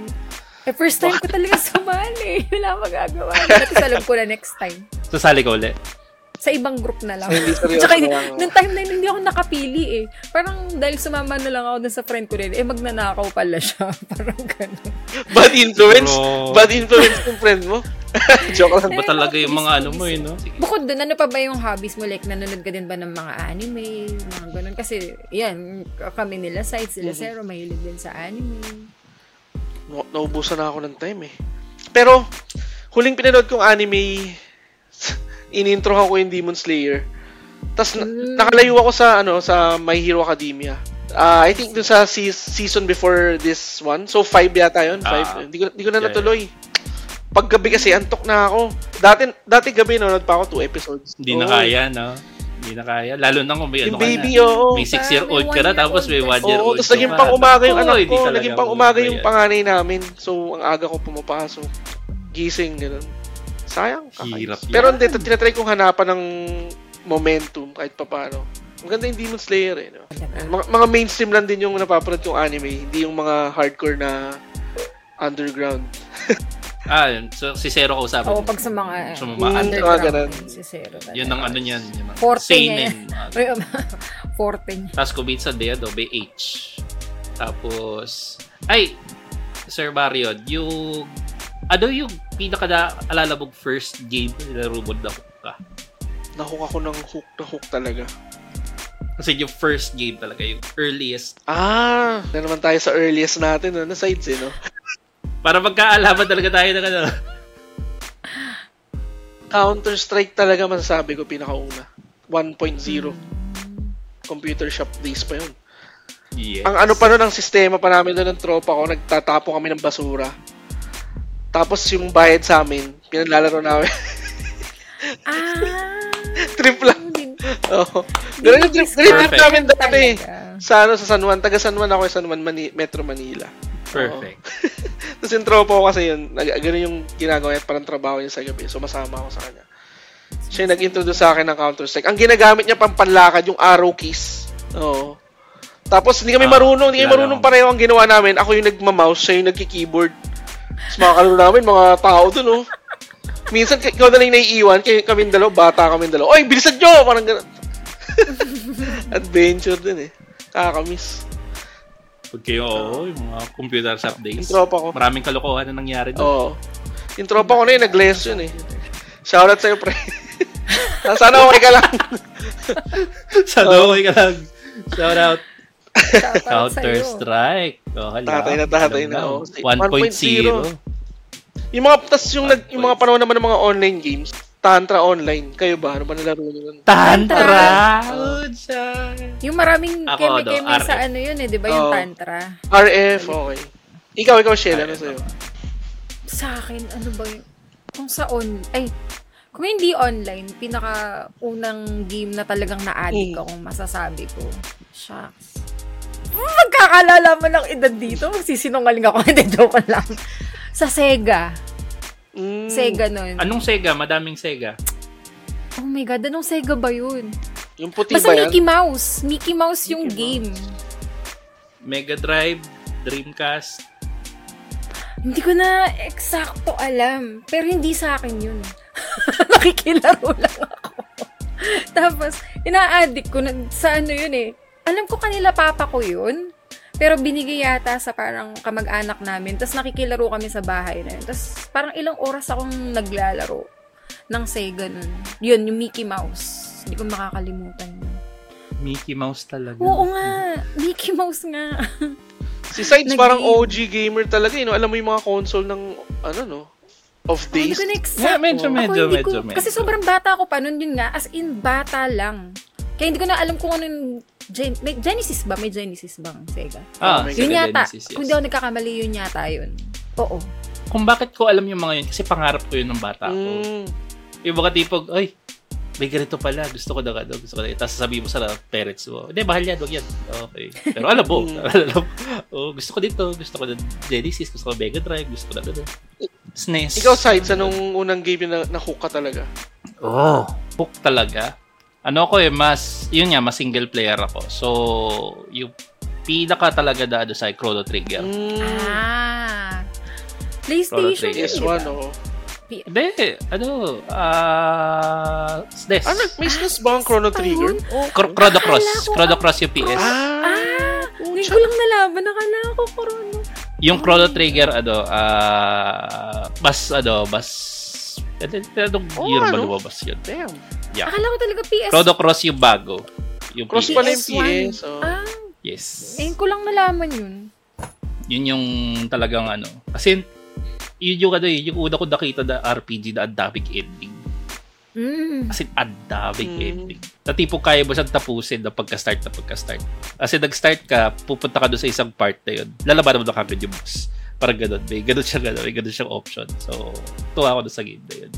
Eh, first time ko talaga sumali. Wala magagawa. At alam ko na next time. Sasali ka ulit. sa ibang group na lang. Hindi seryoso Tsaka, lang, nung time na yun, hindi ako nakapili eh. Parang dahil sumama na lang ako dun sa friend ko din, eh magnanakaw pala siya. Parang gano'n. Bad influence? Bro. Bad influence ng friend mo? Joke lang. Ba talaga yung mga ano mo eh, no? Sige. Bukod dun, ano pa ba yung hobbies mo? Like, nanonood ka din ba ng mga anime? Mga ganun. Kasi, yan, kami nila side, sila. Zero, mahilig din sa anime. Na- naubusan na ako ng time eh. Pero, huling pinanood kong anime, inintrohan ko yung Demon Slayer. Tapos, na- Mm. nakalayo ako sa, ano, sa My Hero Academia. Ah, I think dun sa se- season before this one. So, five yata yun. Five. Ah. Hindi ko, hindi ko na Yeah, natuloy. Paggabi kasi, antok na ako. Dati, dati gabi, nanonood pa ako two episodes. Hindi na Oo. kaya, no? Hindi na kaya. Lalo na kung may Yung ano ka baby, na. oo. May 6-year-old ka na, tapos may one-year-old 1-year-old Oo, tapos naging pang umaga yung anak ko. Naging pang umaga yung panganay namin. So, ang aga ko pumapasok. Gising, ganun. Sayang. Hirap. Pero hindi, tinatry kong hanapan ng momentum kahit papano. Maganda yung Demon Slayer eh. No? Mga, mga mainstream lang din yung napapanood kong anime. Hindi yung mga hardcore na underground. Ah, yun. so si Zero kausapin. Oo, mo. pag sa mga, Sa mga Mm, underground, si Zero. Yun ang ano niyan. Yun Forte niya seinen. Ay, um, Forte niya. Tapos minsan may ano, may H. Tapos, ay, Sir Mario, yung, ano yung pinaka naalala mong first game na rumod na hook ka? Nahook ako ng hook na hook talaga. Kasi yung first game talaga, yung earliest. Ah, na naman tayo sa earliest natin, no? na sides eh, no? Para magkaalaman talaga tayo ng ano. Counter-Strike talaga masasabi ko pinakauna. 1.0. Computer shop days pa yun. Yes. Ang ano pa nun, ang sistema pa namin doon ng tropa ko, nagtatapo kami ng basura. Tapos yung bayad sa amin, pinaglalaro namin. Ah! trip lang. Din- Oo. Ganun yung trip, ganun yung trip Perfect. namin dati. Sa, ano, sa San Juan. Taga San Juan ako, San Juan, Mani- Metro Manila. Perfect. Tapos yung tropa ko kasi yun, ganun yung ginagawa niya, parang trabaho niya sa gabi. So, masama ako sa kanya. Siya yung nag-introduce sa akin ng Counter-Strike. Ang ginagamit niya pang panlakad, yung arrow keys. Oo. Tapos hindi kami Ah, marunong, hindi kami marunong pareho ang ginawa namin. Ako yung nagma-mouse, siya yung nagki-keyboard. Tapos mga kalaro namin, mga tao dun, oh. Minsan, ikaw na lang yung naiiwan, kaya kami dalawa, bata kami dalawa. Oy, bilisan nyo! Parang gano'n. Adventure din eh. Kakamiss. Pag kayo, oo, yung mga computers updates. Yung tropa ko. Maraming kalokohan na nangyari doon. Oo. Yung tropa ko na yun, nag-lesson eh. Shoutout sa'yo, pre. Sana okay ka lang. Sa okay ka lang. Shout out. Shoutout Counter sa'yo. Strike. Oh, hala. Tatay na tatay Alam na, oh. 1.0. Yung mga, tas yung, nag, yung mga panahon naman ng mga online games, Tantra Online, kayo ba? Ano ba nalaro nyo nun? Tantra! Oh, dyan. Yung maraming Ako, keme-keme ano, sa RF. ano yun eh, di ba? Yung Oo. tantra. RF, okay. Ikaw, ikaw, Shell, ano sa'yo? Sa akin, ano ba yun? Kung sa on... Ay, kung hindi online, pinaka unang game na talagang na-addict Hmm. ako, masasabi ko. Shucks. Magkakalala mo ng edad dito. Magsisinungaling ako. Hindi, joke lang. Sa Sega. Mm. Sega nun. Anong Sega? Madaming Sega. Oh my God, anong Sega ba yun? Yung puti Basta ba yan? Mickey Mouse. Mickey Mouse yung Mickey game. Mega Drive, Dreamcast. Hindi ko na eksakto alam. Pero hindi sa akin yun. Nakikilaro lang ako. Tapos, ina-addict ko na, sa ano yun eh. Alam ko kanila papa ko yun. Pero binigay yata sa parang kamag-anak namin. Tapos nakikilaro kami sa bahay na yun. Tapos parang ilang oras akong naglalaro ng Sega nun. Yun, yung Mickey Mouse. Hindi ko makakalimutan yun. Mickey Mouse talaga. Oo nga. Mickey Mouse nga. Si Sides Nag- parang OG gamer talaga, eh, no? Alam mo yung mga console ng, ano, no? Of Hindi days. ko na-exact. Yeah, medyo, Ako, medyo, hindi medyo, ko- medyo. Kasi sobrang bata ako pa nun yun nga. As in, bata lang. Kaya hindi ko na alam kung ano yung Gen- may Genesis ba? May Genesis bang Sega? Ah, Oh yun yata. Genesis, yes. Kung di ako nagkakamali, yun yata yun. Oo. Kung bakit ko alam yung mga yun, kasi pangarap ko yun ng bata ko. Mm. Yung mga tipog, ay, may ganito pala, gusto ko na ano, gusto ko na. Tapos sasabihin mo sa parents mo, hindi, mahal yan, wag yan. Okay. Pero alam mo, alam mo, oh, gusto ko dito, gusto ko na Genesis, gusto ko Mega Drive, gusto ko na ano. SNES. Ikaw, Sides, anong unang game na na-hook ka talaga? Oh, hook talaga. Ano ko eh, mas, yun nga, mas single player ako. So, yung pinaka talaga ano sa Chrono Trigger. Mm. Ah. PlayStation. Trigger. yun, di S1, ba? oo. P- Hindi, ano, ah, SNES. Ano, may SNES ba ang Chrono pa Trigger? Oh, Cro- Chrono Cross. Chrono Cross yung PS. Ah, Ah, hindi ko lang nalaman. Nakala ko Chrono. Yung Chrono Trigger, ano, ah, mas, ano, mas, ano, anong Oh, year ba ano? lumabas yun? damn. Yeah. Akala ko talaga PS. Chrono Cross yung bago. Yung Cross PS. pala yung PS1. PS. Oh. Ah, Yes. eh, ko lang nalaman yun. Yun yung talagang ano. Kasi, yun yung ano eh, yung una ko nakita na RPG na ang daming ending. Mm. As in, ang daming Mm. ending. Na tipong kaya mo siyang tapusin na pagka-start na pagka-start. Kasi nag-start ka, pupunta ka doon sa isang part na yun. Lalaban mo na kagad yung boss. Parang ganun. May ganun siya ganun. May ganun siyang option. So, tuwa ako doon sa game na yun.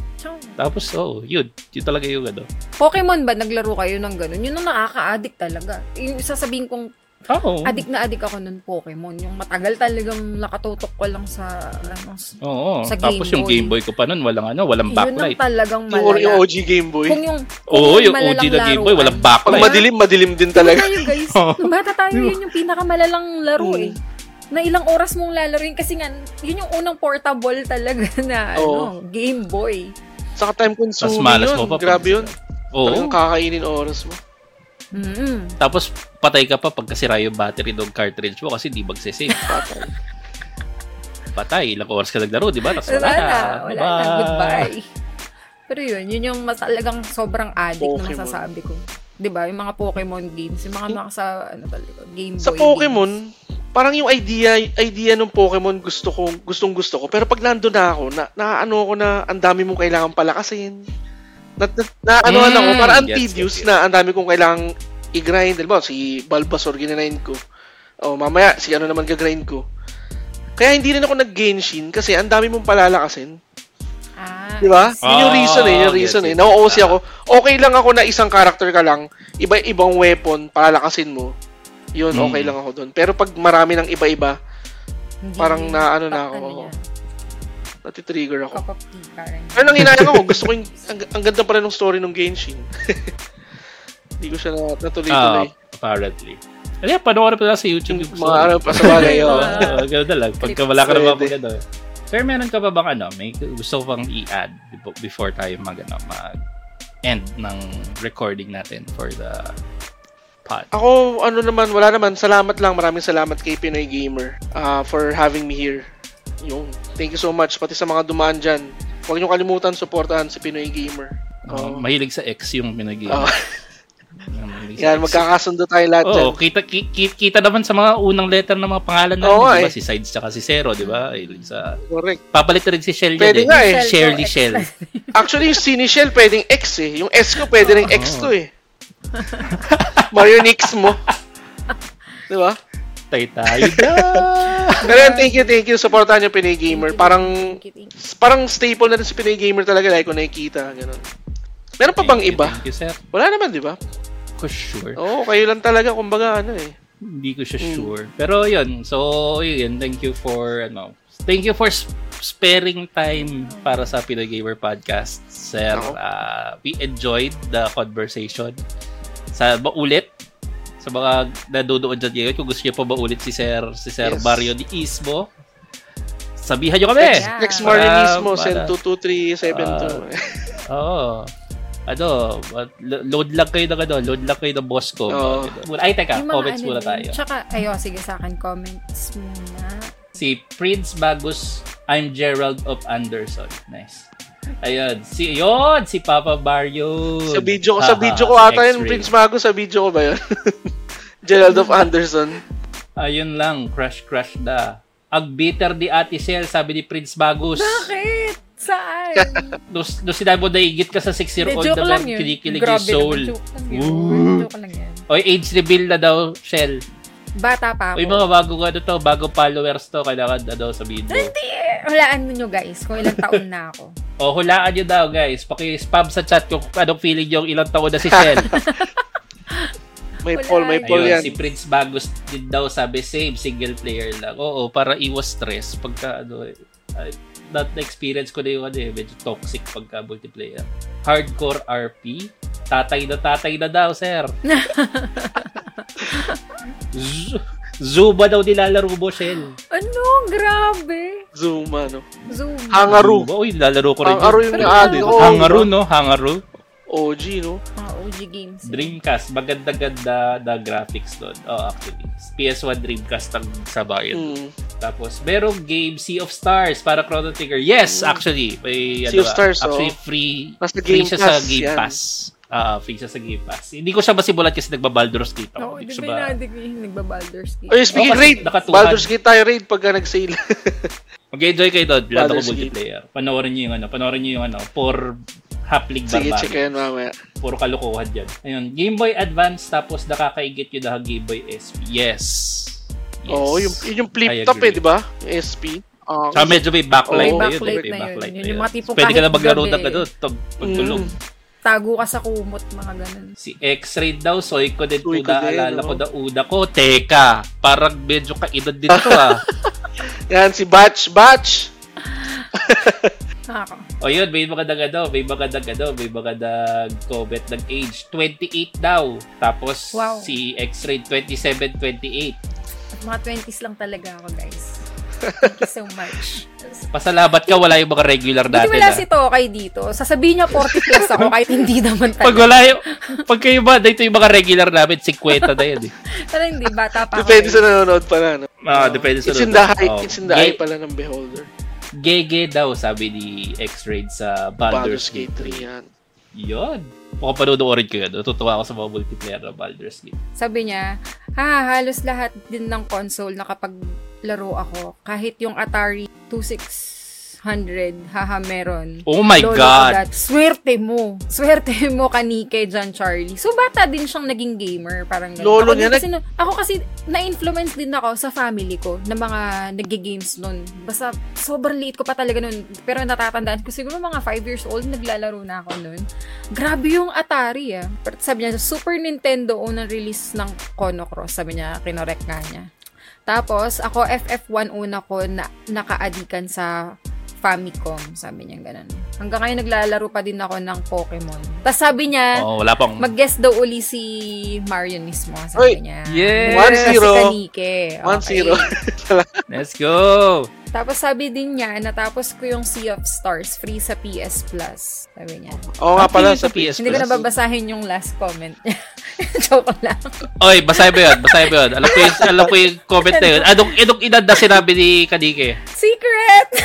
Tapos, oh, yun. Yun talaga yung ano. Pokemon ba naglaro kayo ng ganun? Yun ang nakaka-addict talaga. Yung sasabihin kong Oo. addict na addict ako ng Pokemon. Yung matagal talagang nakatutok ko lang sa ano, Oo. Sa Tapos Game yung Boy. Game Boy ko pa nun, walang ano, walang yun ang backlight. talagang Yung, yung malala. OG Game Boy. Kung yung Oo, kung yung OG malalang na Game Boy, laruan. walang Pag backlight. madilim, madilim din talaga. Tayo guys, nung bata tayo, yun yung pinakamalalang laro eh. Na ilang oras mong lalaroin kasi nga, yun yung unang portable talaga na ano, Game Boy. Saka time consuming malas yun. mo pa. Grabe yun. Oo. Talagang kakainin oras mo. Mm. Tapos patay ka pa pag kasira yung battery ng cartridge mo kasi di magsisave. Patay. Patay. Ilang oras ka naglaro, di ba? Tapos Wala, wala, na, wala na, Bye. goodbye. Pero yun, yun yung mas talagang sobrang addict na Pokemon. masasabi ko. 'Di ba Yung mga Pokemon games, yung mga nasa, ano talaga, Game Boy Sa Pokemon, parang yung idea idea ng Pokemon gusto ko gustong gusto ko pero pag nandoon na ako na naano ko na ang dami mong kailangan palakasin na, na, na ano Mm, ako para ang tedious na ang dami kong kailangan i-grind diba si Bulbasaur ginanind ko oh mamaya si ano naman gagrind ko kaya hindi rin ako nag-Genshin kasi ang dami mong palalakasin Ah, Di ba? Yun yung Ah, reason eh, yung reason yes, eh. yes. Nauusi ako. Okay lang ako na isang character ka lang, iba-ibang weapon, palalakasin mo. Yun, Mm. okay lang ako doon. Pero pag marami ng iba-iba, hindi- parang na ano na ako. ano natitrigger ako. Pero nang hinayang ako, gusto ko yung, ang, ang ganda pala ng story ng Genshin. Hindi ko siya na, Ah, natuloy-tuloy. apparently. Kaya panoorin pa lang sa YouTube yung Mga ano pa sa bagay, oh. Oo, ganun na lang. Pagka wala ka naman pag ano. Sir, meron ka ba bang ano, may gusto ko pang i-add befo- before tayo mag, ano, mag end ng recording natin for the pod? Ako, ano naman, wala naman. Salamat lang. Maraming salamat kay Pinoy Gamer uh, for having me here. Yung, thank you so much. Pati sa mga dumaan dyan. Huwag niyo kalimutan, supportahan si Pinoy Gamer. Oh, Oh. mahilig sa X yung Oh. Mahilig sa yan, magkakasundo tayo lahat dyan. Oo, kita, ki- ki- kita naman sa mga unang letter ng mga pangalan namin, Oo, di ba? eh. Si Sides tsaka si Zero, di ba? Sa... Correct. Papalit rin si Shell Pwede yan nga eh. eh. Shirley Shell Shell. Actually, yung C ni Shell pwedeng X eh. Yung S ko pwede rin X to eh. Mario Nix mo. Di ba? Tay tayo. Pero thank you, thank you. Supportahan niyo Pinoy Gamer. Parang, Thank you, thank you. parang staple na rin si Pinoy Gamer talaga. Like ko nakikita. Ganun. Meron pa bang Thank you, iba? Thank you, sir. Wala naman, di ba? Ko sure. Oo, kayo lang talaga. Kumbaga, ano eh. Hindi ko siya Mm. sure. Pero yun, so yun, thank you for ano, thank you for sp- sparing time para sa Pinoy Gamer Podcast, sir. Uh, we enjoyed the conversation. Sa ba ulit sa mga nadudoon dyan ngayon, kung gusto niyo pa ba ulit si Sir, si Sir Yes. Barrio di Ismo, sabihan niyo kami. Next, Yeah. next morning Para- mismo, para- send 22372. Oo. Ano, what- lo- load lang kayo ng ano, load lang kayo ng boss ko. Oo. Ay, teka, comments ano muna tayo. Tsaka, ayo, sige sa akin, comments muna. Si Prince Bagus, I'm Gerald of Anderson. Nice. Ayun, si yun, si Papa Barrio. sa video ko, sa video ko si ata yun. Prince Mago, sa video ko ba yun? Gerald of Anderson. Ayun lang, crush crush da. Ag bitter di Ate Sel, sabi ni Prince Bagus. Bakit? Saan? Nung no, sinabi mo naigit ka sa 6-year-old Hindi, joke na yun. kinikilig yung soul. joke lang yun. Joke lang yan. Oy, age reveal na daw, Shell. Bata pa ako. Oy, mga bago ano to, bago followers to, kailangan na daw sabihin mo. Hindi. Hulaan mo nyo guys kung ilang taon na ako. O, hulaan nyo daw, guys. Paki-spam sa chat kung anong feeling yung ilang taon na si Shell. May Wala Paul, may. Paul Ayun, yan. si Prince Bagus din daw sabi, same, single player lang. Oo, para iwas stress pagka, ano, eh, ay, not na-experience ko na yung ano eh, medyo toxic pagka multiplayer. Hardcore RP, tatay na tatay na daw, sir. Z- Zuba daw nilalaro mo, Shell. Ano? Grabe. Zuma, no? Zoom. Hangaru. Zuba, uy, nilalaro ko rin. Hangaru yun. yung ano? ko. Hangaru, no? Hangaru. OG, no? Mga OG games. Dreamcast, maganda-ganda the graphics doon. Oh, actually. PS1 Dreamcast ang sabayan. Hmm. Tapos, merong game Sea of Stars para Chrono Trigger. Yes, actually. May, Mm. Sea of ba, Stars, Actually, oh. free. Nasa free Game siya sa Pass, Game yan. Pass. Ah, free siya sa Game Pass. Hindi ko siya masimulat kasi nagba-Baldur's Gate ako. Oo, Hindi di ko ba yung nagbabaldur's Gate? Oy, speaking Oh, raid. Baldur's Gate tayo raid pagka nag-sale. Mag-enjoy kayo doon. Lalo ko multiplayer. Panoorin niyo yung ano. Panoorin niyo yung ano. For Haplig Sige, Barbarian. check yan mamaya. Puro kalokohan dyan. Ayun. Game Boy Advance tapos nakakaigit yung dahil Game Boy SP. Yes. yes. Oo, yung, yun yung I flip top eh, di ba? SP. Ah, Saka medyo may backlight na May yun. backlight eh. May na yun. backlight Yun na yung mga tipong Pwede ka na maglaro ng ano, tag, pagtulog. Mm. Tago ka sa kumot, mga ganun. Si X-Ray daw, soy ko din po Soy ko din, naalala no? ko na una ko. Teka, parang medyo kaedad din to ah. Yan, si Batch. Batch! Ako. o yun, may mga daga daw, may mga daga daw, may mga nag comment ng age. 28 daw. Tapos Wow. si X-Ray 27, 28. At mga 20s lang talaga ako, guys. Thank you so much. Pasalamat ka, wala yung mga regular Buti natin wala ah. si Tokay dito. Sasabihin niya 40 plus ako kahit hindi naman Pag talaga. wala yung, pag kayo ba, dito yung mga regular namin, 50 na yan eh. Pero hindi, bata pa ako. Depende eh. sa nanonood pala, no? Ah, depende sa It's in the eye, Oh. it's in the Ge- eye pala ng beholder. Gege daw, sabi ni X-Raid sa Baldur's Baldur's Gate Gate 3. 3 yan. Yun. Mukhang panonoorin ko yun. Natutuwa ako sa mga multiplayer ng Baldur's Gate. Sabi niya, ha, halos lahat din ng console nakapaglaro ako. Kahit yung Atari 2600, haha, meron. Oh my Lolo God! that. Swerte mo. Swerte mo kanike dyan, Charlie. So, bata din siyang naging gamer. Parang ganun. Lolo ako, niya kasi, na- ako kasi, na-influence din ako sa family ko na mga nag-games nun. Basta, sobrang liit ko pa talaga nun. Pero natatandaan ko, siguro mga 5 years old, naglalaro na ako nun. Grabe yung Atari, ah. Sabi niya, Super Nintendo, unang release ng Chrono Cross. Sabi niya, kinorek nga niya. Tapos, ako FF1 una ko na nakaadikan sa Famicom. Sabi niya ganun. Hanggang ngayon naglalaro pa din ako ng Pokemon. Tapos sabi niya, Oh, wala pang... mag-guest daw uli si Mario mismo. Oy, Sabi niya. yes! One Si zero. Kanike. One Okay. zero. Let's go! Tapos sabi din niya, natapos ko yung Sea of Stars free sa PS Plus. Sabi niya. Oo nga pala sa PS Hindi ko Plus. nababasahin yung last comment niya. Joke lang. Oy, basahin mo yun, basahin mo yun. Alam ko yung, alam ko yung comment na yun. Anong, anong edad na sinabi ni Kadike? Secret!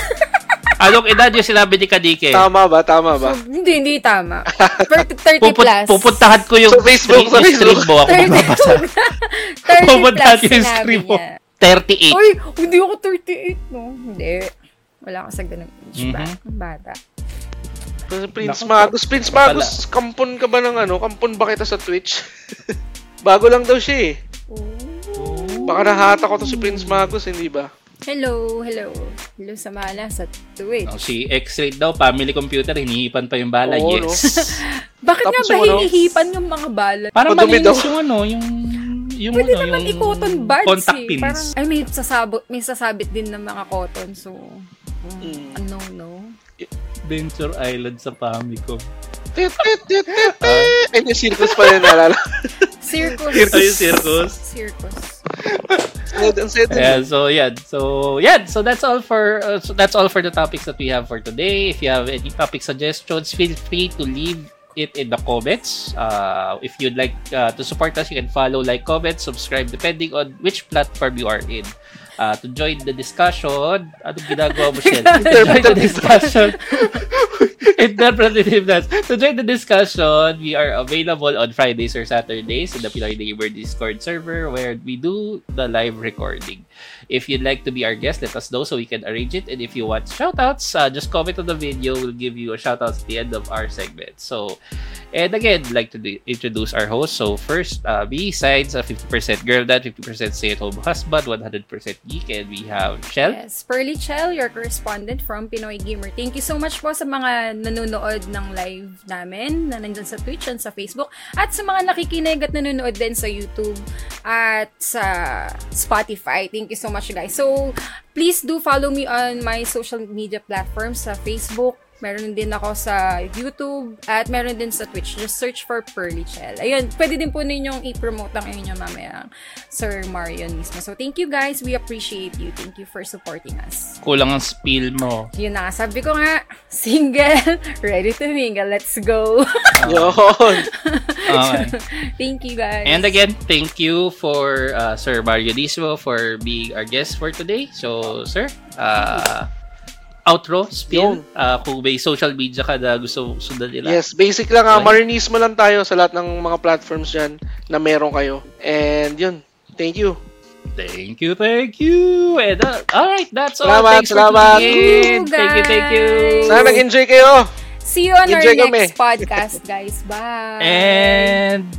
Anong edad yung sinabi ni Kadike? Tama ba? Tama ba? hindi, hindi tama. 30, 30 Puput, plus. pupuntahan ko yung Sa Facebook, sa yung stream Facebook. mo. Ako 30 magbabasa. 30 Pupuntahan plus ko yung sinabi stream mo. niya. 38. Uy, hindi ako 38, no? Hindi. Wala ka sa ganun age ba? Mhm. Bata. Kasi Prince Naku, Magus. Prince pala. Magus, kampon ka ba ng ano? Kampon ba kita sa Twitch? Bago lang daw siya eh. Baka nahata ko to si Prince Magus, hindi ba? Hello, hello. Hello sa mala sa Twitch. Oh, si X-Rate daw, family computer, hinihipan pa yung bala. Oo, yes. Bakit nga Tapos ba yung ano? hinihipan yung mga bala? Parang Madumi malinis daw. yung ano, yung... yung Pwede ano, naman yung i-cotton buds contact eh. pins. Parang, ay, may sasabot, may sasabit din ng mga cotton. So, Mm. ano, no? Venture Island sa Famicom. Ay, yung circus pa rin naalala. Circus. Ay, circus. Circus. Sad, ang sad. Yeah, so yeah, so yeah, so that's all for uh, so that's all for the topics that we have for today. If you have any topic suggestions, feel free to leave it in the comments. Uh, if you'd like uh, to support us, you can follow, like, comment, subscribe, depending on which platform you are in. Uh, to join the discussion, anong ginagawa mo, Shell? to join the discussion, interpretative dance. To join the discussion, we are available on Fridays or Saturdays in the Pinoy Neighbor Discord server where we do the live recording. If you'd like to be our guest, let us know so we can arrange it. And if you want shoutouts, uh, just comment on the video. We'll give you a shoutout at the end of our segment. So, and again, like to introduce our host. So, first, uh, B sides, uh, 50% girl dad, 50% stay at home husband, 100% geek, and we have Shell. Yes, Pearly Chell, your correspondent from Pinoy Gamer. Thank you so much po sa mga nanonood ng live namin na nandyan sa Twitch and sa Facebook at sa mga nakikinig at nanonood din sa YouTube at sa Spotify. Thank you so much guys. So, please do follow me on my social media platforms sa Facebook, Meron din ako sa YouTube at meron din sa Twitch. Just search for Pearly Chell. Ayun, pwede din po ninyong i-promote ang inyo mamaya, Sir Marion mismo. So, thank you guys. We appreciate you. Thank you for supporting us. Kulang ang spill mo. Yun na, sabi ko nga, single, ready to mingle, let's go. Yun. Okay. thank you guys. And again, thank you for uh, Sir Mario Dismo for being our guest for today. So, sir, uh, outro, spill, uh, kung may social media ka na gusto sundan nila. Yes, basic lang ah. Okay. Marinismo lang tayo sa lahat ng mga platforms dyan na meron kayo. And yun, thank you. Thank you, thank you. And uh, all right, that's all. Salamat, Thanks for salamat. tuning in. Ooh, Thank you, thank you. Sana nag-enjoy kayo. See you on our Enjoy next kami. podcast, guys. Bye. And